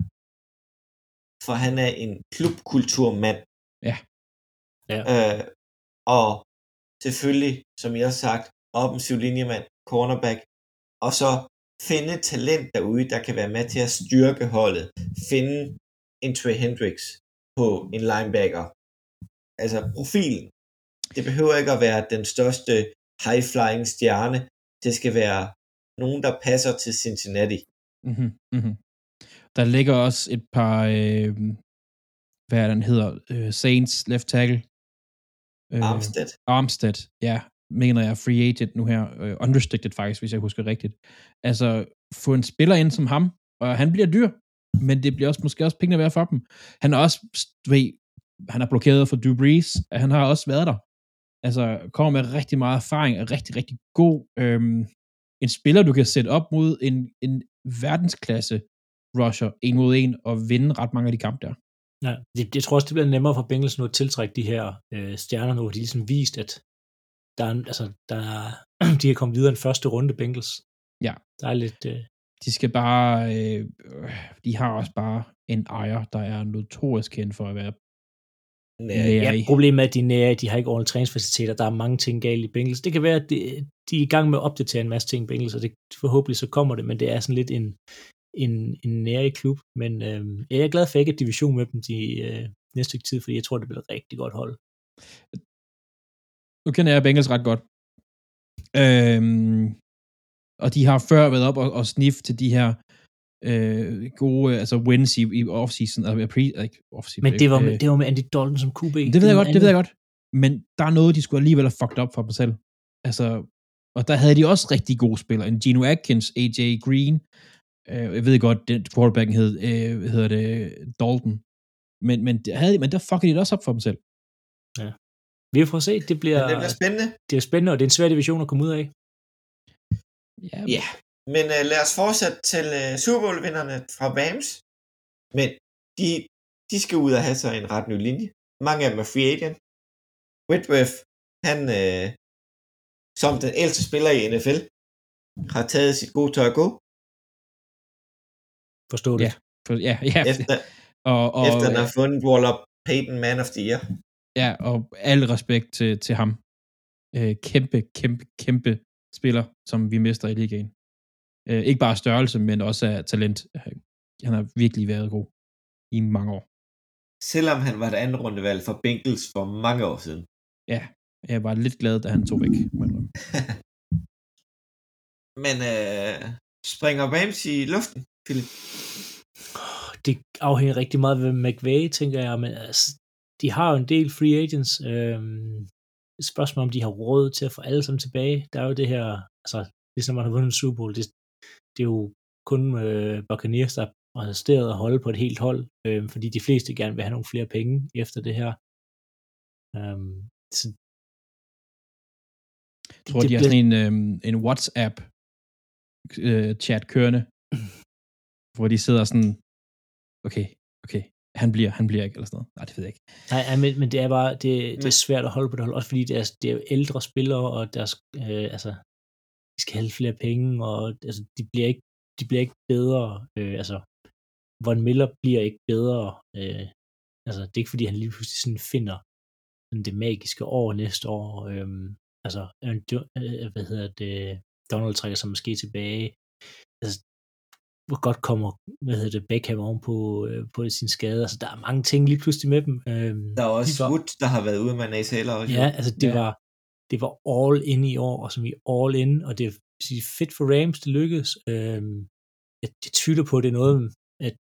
For han er en klubkulturmand.
Ja.
Ja.
Øh, og selvfølgelig, som jeg har sagt, offensiv linjemand, cornerback, og så finde talent derude, der kan være med til at styrke holdet. Finde en Trey Hendricks på en linebacker. Altså profilen. Det behøver ikke at være den største high-flying stjerne. Det skal være nogen, der passer til Cincinnati.
mm-hmm, mm-hmm. Der ligger også et par, øh, hvad er den hedder, øh, Saints left tackle. Øh,
Armstead.
Armstead, ja, mener jeg er free agent nu her, øh, unrestricted faktisk, hvis jeg husker rigtigt. Altså, få en spiller ind som ham, og han bliver dyr, men det bliver også måske også pengene værd for dem. Han er også, du ved, han er blokeret for Drew Brees, han har også været der. Altså, kommer med rigtig meget erfaring, er rigtig, rigtig god. Øhm, en spiller, du kan sætte op mod en, en verdensklasse rusher, en mod en, og vinde ret mange af de kampe der.
Ja, jeg tror også, det bliver nemmere for Bengals nu at tiltrække de her øh, stjerner nu, hvor de ligesom vist, at der er, altså, der er, de kan komme videre en første runde Bengals.
Ja.
Der er lidt... Øh,
De skal bare, øh, de har også bare en ejer, der er notorisk kendt for at være nære
ja, problemet er, at de, er nære, de har ikke ordentlige træningsfaciliteter, der er mange ting galt i Bengals. Det kan være, at de, de er i gang med at opdatere en masse ting i Bengals, og det, forhåbentlig så kommer det, men det er sådan lidt en, en, en nære klub, men øh, jeg er glad for, at jeg ikke er division med dem de øh, næste stykke tid, fordi jeg tror, det bliver et rigtig godt hold.
Nu kender jeg Bengals ret godt. Øhm, og de har før været op og, og sniff til de her øh, gode altså wins i, i off-season, eller pre, ikke off-season.
Men det var, med,
øh,
det var med Andy Dalton som QB.
det ved jeg godt, det ved jeg godt. Men der er noget, de skulle alligevel have fucked up for dem selv. Altså, og der havde de også rigtig gode spillere. En Geno Atkins, AJ Green, øh, jeg ved godt, den quarterbacken hed, øh, hedder det Dalton. Men, men, havde, men der fuckede de det også op for dem selv.
Vi får se, det bliver,
det bliver spændende.
det er spændende, og det er en svær division at komme ud af.
Ja,
Ja, men uh, lad os fortsætte til uh, Super Bowl-vinderne fra Rams. Men de, de skal ud og have sig en ret ny linje. Mange af dem er free agent. Whitworth, han uh, som den ældste spiller i NFL, har taget sit gode tøj at gå,
Forstå det.
Ja. for, ja, ja.
efter,
og, og,
efter han har fundet Waller Payton Man of the Year.
Ja, og al respekt til, til ham. Øh, kæmpe, kæmpe, kæmpe spiller, som vi mister i ligaen. Øh, ikke bare størrelse, men også af talent. Han har virkelig været god i mange år.
Selvom han var et andet rundevalg for Bengals for mange år siden.
Ja, jeg var lidt glad, da han tog væk.
Men øh, springer Rams i luften, Philip?
det afhænger rigtig meget af McVay, tænker jeg, men altså, de har jo en del free agents. Et spørgsmål om de har råd til at få alle sammen tilbage. Der er jo det her, altså, ligesom man har vundet en Super Bowl, det, det er jo kun øh, Buccaneers, der har præsteret at holde på et helt hold, øh, fordi de fleste gerne vil have nogle flere penge efter det her. Øhm, så
Jeg tror, de har sådan en, øhm, en WhatsApp øh, chat kørende, hvor de sidder sådan, okay, okay, han bliver, han bliver ikke, eller sådan noget. Nej, det ved jeg ikke.
Nej, men, men det er bare, det, det er svært at holde på det hold, også fordi det er, det er jo ældre spillere, og deres, øh, altså, de skal have flere penge, og altså, de bliver ikke, de bliver ikke bedre, øh, altså, Von Miller bliver ikke bedre, øh, altså, det er ikke fordi, han lige pludselig sådan finder sådan det magiske år næste år, øh, altså, øh, hvad hedder det, Donald trækker sig måske tilbage, altså, hvor godt kommer, hvad hedder det, Beckham oven på, øh, på sin skade, altså, der er mange ting lige pludselig med dem, øh,
Der er også
de var-
Wood, der har været ude med Nasaler også.
Ja, altså det
Ja.
var det var all in i år, og som i all in, og det er fedt for Rams, det lykkedes. Øhm, jeg, jeg tvivler på, at det er noget, at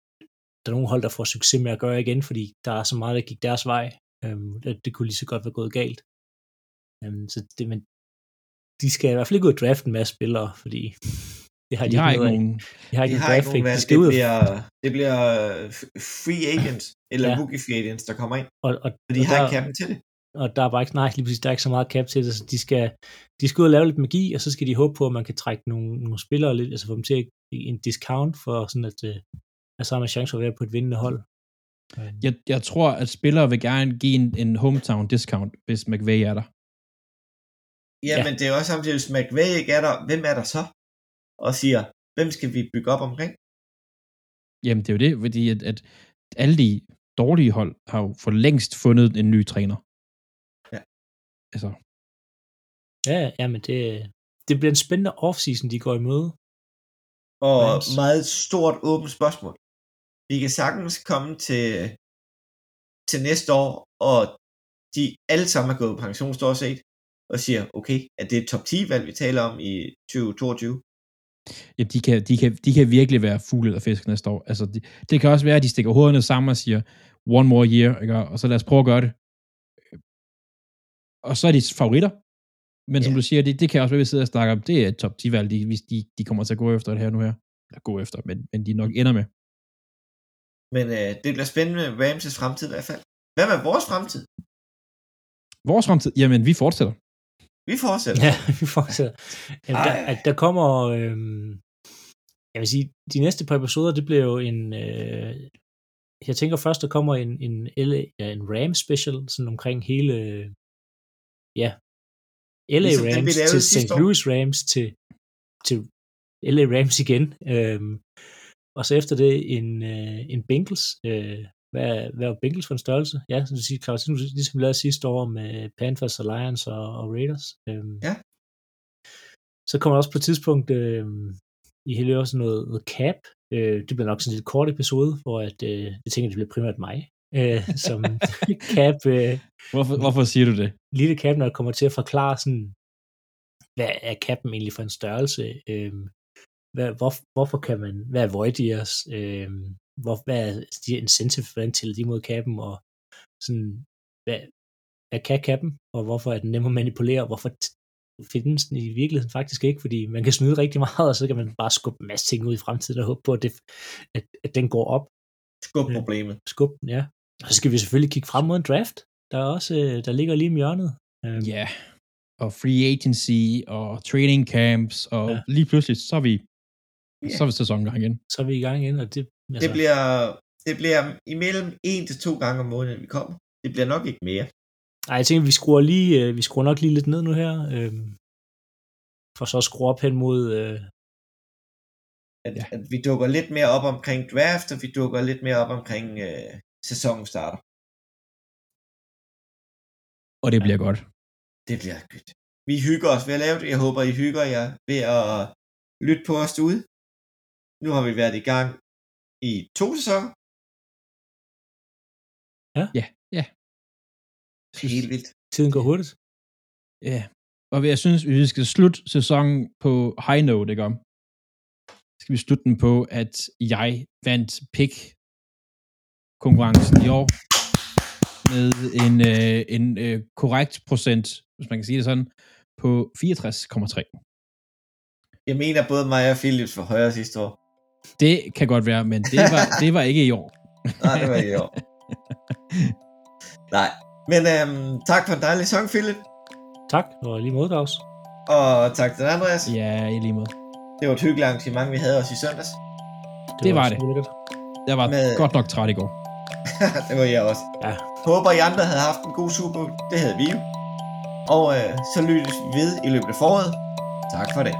der er nogle hold, der får succes med at gøre igen, fordi der er så meget, der gik deres vej. Øhm, at det kunne lige så godt være gået galt. Øhm, så det, men de skal i hvert fald ikke ud og drafte en masse spillere, fordi det har de,
De har ikke nogen,
De har
De
ikke
har
nogen
ikke nogen valg.
De skal
Det
ud og,
bliver, det bliver f- free agents, eller
Ja.
rookie free agents, der kommer ind.
og, og,
For de
og
har
der-
ikke kappen til det.
og der er bare ikke, nej, lige præcis, der er ikke så meget cap til det, så de skal, de skal ud og lave lidt magi, og så skal de håbe på, at man kan trække nogle, nogle spillere lidt, altså få dem til at, en discount, for sådan at, øh, at så har man chance for at være på et vindende hold.
jeg, jeg tror, at spillere vil gerne give en, en hometown discount, hvis McVay er der.
Ja,
Ja.
men det er også samtidig, hvis McVay ikke er der, hvem er der så? Og siger, hvem skal vi bygge op omkring?
Jamen, det er jo det, fordi at, at alle de dårlige hold har jo for længst fundet en ny træner.
Ja.
Altså,
Ja, ja, men det, det bliver en spændende offseason, de går i møde.
Og
Rams.
meget stort åbent spørgsmål. Vi kan sagtens komme til, til næste år, og de alle sammen er gået på pension, stort set, og siger, okay, er det et top 10-valg, vi taler om i 2022?
Ja, de, kan, de, kan, de kan virkelig være fugle eller fisk næste år. Altså, det, det kan også være, at de stikker hovederne sammen og siger, one more year, ikke? og så lad os prøve at gøre det. Og så er de favoritter. Men som
Ja.
du siger, det, det kan også være, at vi sidder og snakker om, det er et top 10-valg, de, hvis de, de kommer til at gå efter det her nu her. Eller gå efter, men, men de nok ender med.
Men øh, det bliver spændende med Ramses fremtid i hvert fald. Hvad med vores fremtid?
Vores fremtid, jamen vi fortsætter.
Vi fortsætter.
Ja, vi fortsætter. Jamen, der, at der kommer, øhm, jeg vil sige, de næste par episoder, det bliver jo en, øh, jeg tænker først, der kommer en, en, LA, ja, en Ram special, sådan omkring hele, ja, LA
Ligesom den,
Rams
lavede
til St. Louis Rams til, til LA Rams igen. Øhm, og så efter det en, øh, en Bengals. Øh, hvad, er- hvad er Bengals for en størrelse? Ja, som du siger, Claus, ligesom vi lavede sidste år med Panthers og Lions og, og Raiders. Øhm,
Ja.
Så kommer der også på et tidspunkt øh, I hælder også noget, noget cap. Øh, det bliver nok sådan en lidt kort episode, hvor at, øh, jeg tænker, det bliver primært mig, øh, som cap, øh,
Hvorfor, hvorfor siger du det?
lille cap, når det kommer til at forklare sådan, hvad er capen egentlig for en størrelse? Øh, hvad, hvor, hvorfor kan man, hvad er void years? Øh, hvor, hvad er de incentive for den til de mod capen? Og sådan, hvad, hvad kan capen? Og hvorfor er den nem at manipulere? Og hvorfor findes den i virkeligheden faktisk ikke? Fordi man kan snyde rigtig meget, og så kan man bare skubbe en masse ting ud i fremtiden og håbe på, at, det, at, at den går op.
Skub problemet.
Skub den, ja. Og så skal vi selvfølgelig kigge frem mod en draft, der er også, øh, der ligger lige om hjørnet. Øh,
Ja. Og free agency og training camps, og
Ja.
lige pludselig, så er vi,
Ja.
så er vi sæsongang igen.
Så er vi i gang igen, og det, altså,
Det bliver, det bliver imellem en til to gange om måneden, vi kommer. Det bliver nok ikke mere.
Ej, jeg tænker, vi skruer, lige, øh, vi skruer nok lige lidt ned nu her, øh, for så at skrue op hen mod, øh,
At,
Ja.
ja. at vi dukker lidt mere op omkring draft, og vi dukker lidt mere op omkring øh, sæsonen starter.
Og det bliver godt.
Det bliver godt. Vi hygger os ved at lave det. Jeg håber, I hygger jer ved at lytte på os derude. Nu har vi været i gang i to sæsoner.
Ja, ja.
Helt vildt.
tiden går hurtigt.
Ja. Og jeg synes, vi skal slutte sæsonen på high note, ikke om? Skal vi slutte den på, at jeg vandt pick konkurrencen i år med en, øh, en øh, korrekt procent, hvis man kan sige det sådan, på 64,3.
Jeg mener, både mig og Philips var højere sidste år.
Det kan godt være, men det var, det var ikke i år.
Nej, det var ikke i år. Nej. Men øhm, tak for en dejlig sang, Philip.
Tak, og lige måde, Claus.
Og tak til Andreas.
Ja, i lige måde.
Det var et hyggeligt arrangement, vi havde også i søndags.
Det var
også
det.
lækkert.
Jeg var
Med-
godt nok træt i går.
det var jeg også.
Ja.
Håber, I andre havde haft en god Super. Det havde vi jo. Og øh, så lyttes vi ved i løbet af foråret. Tak for det.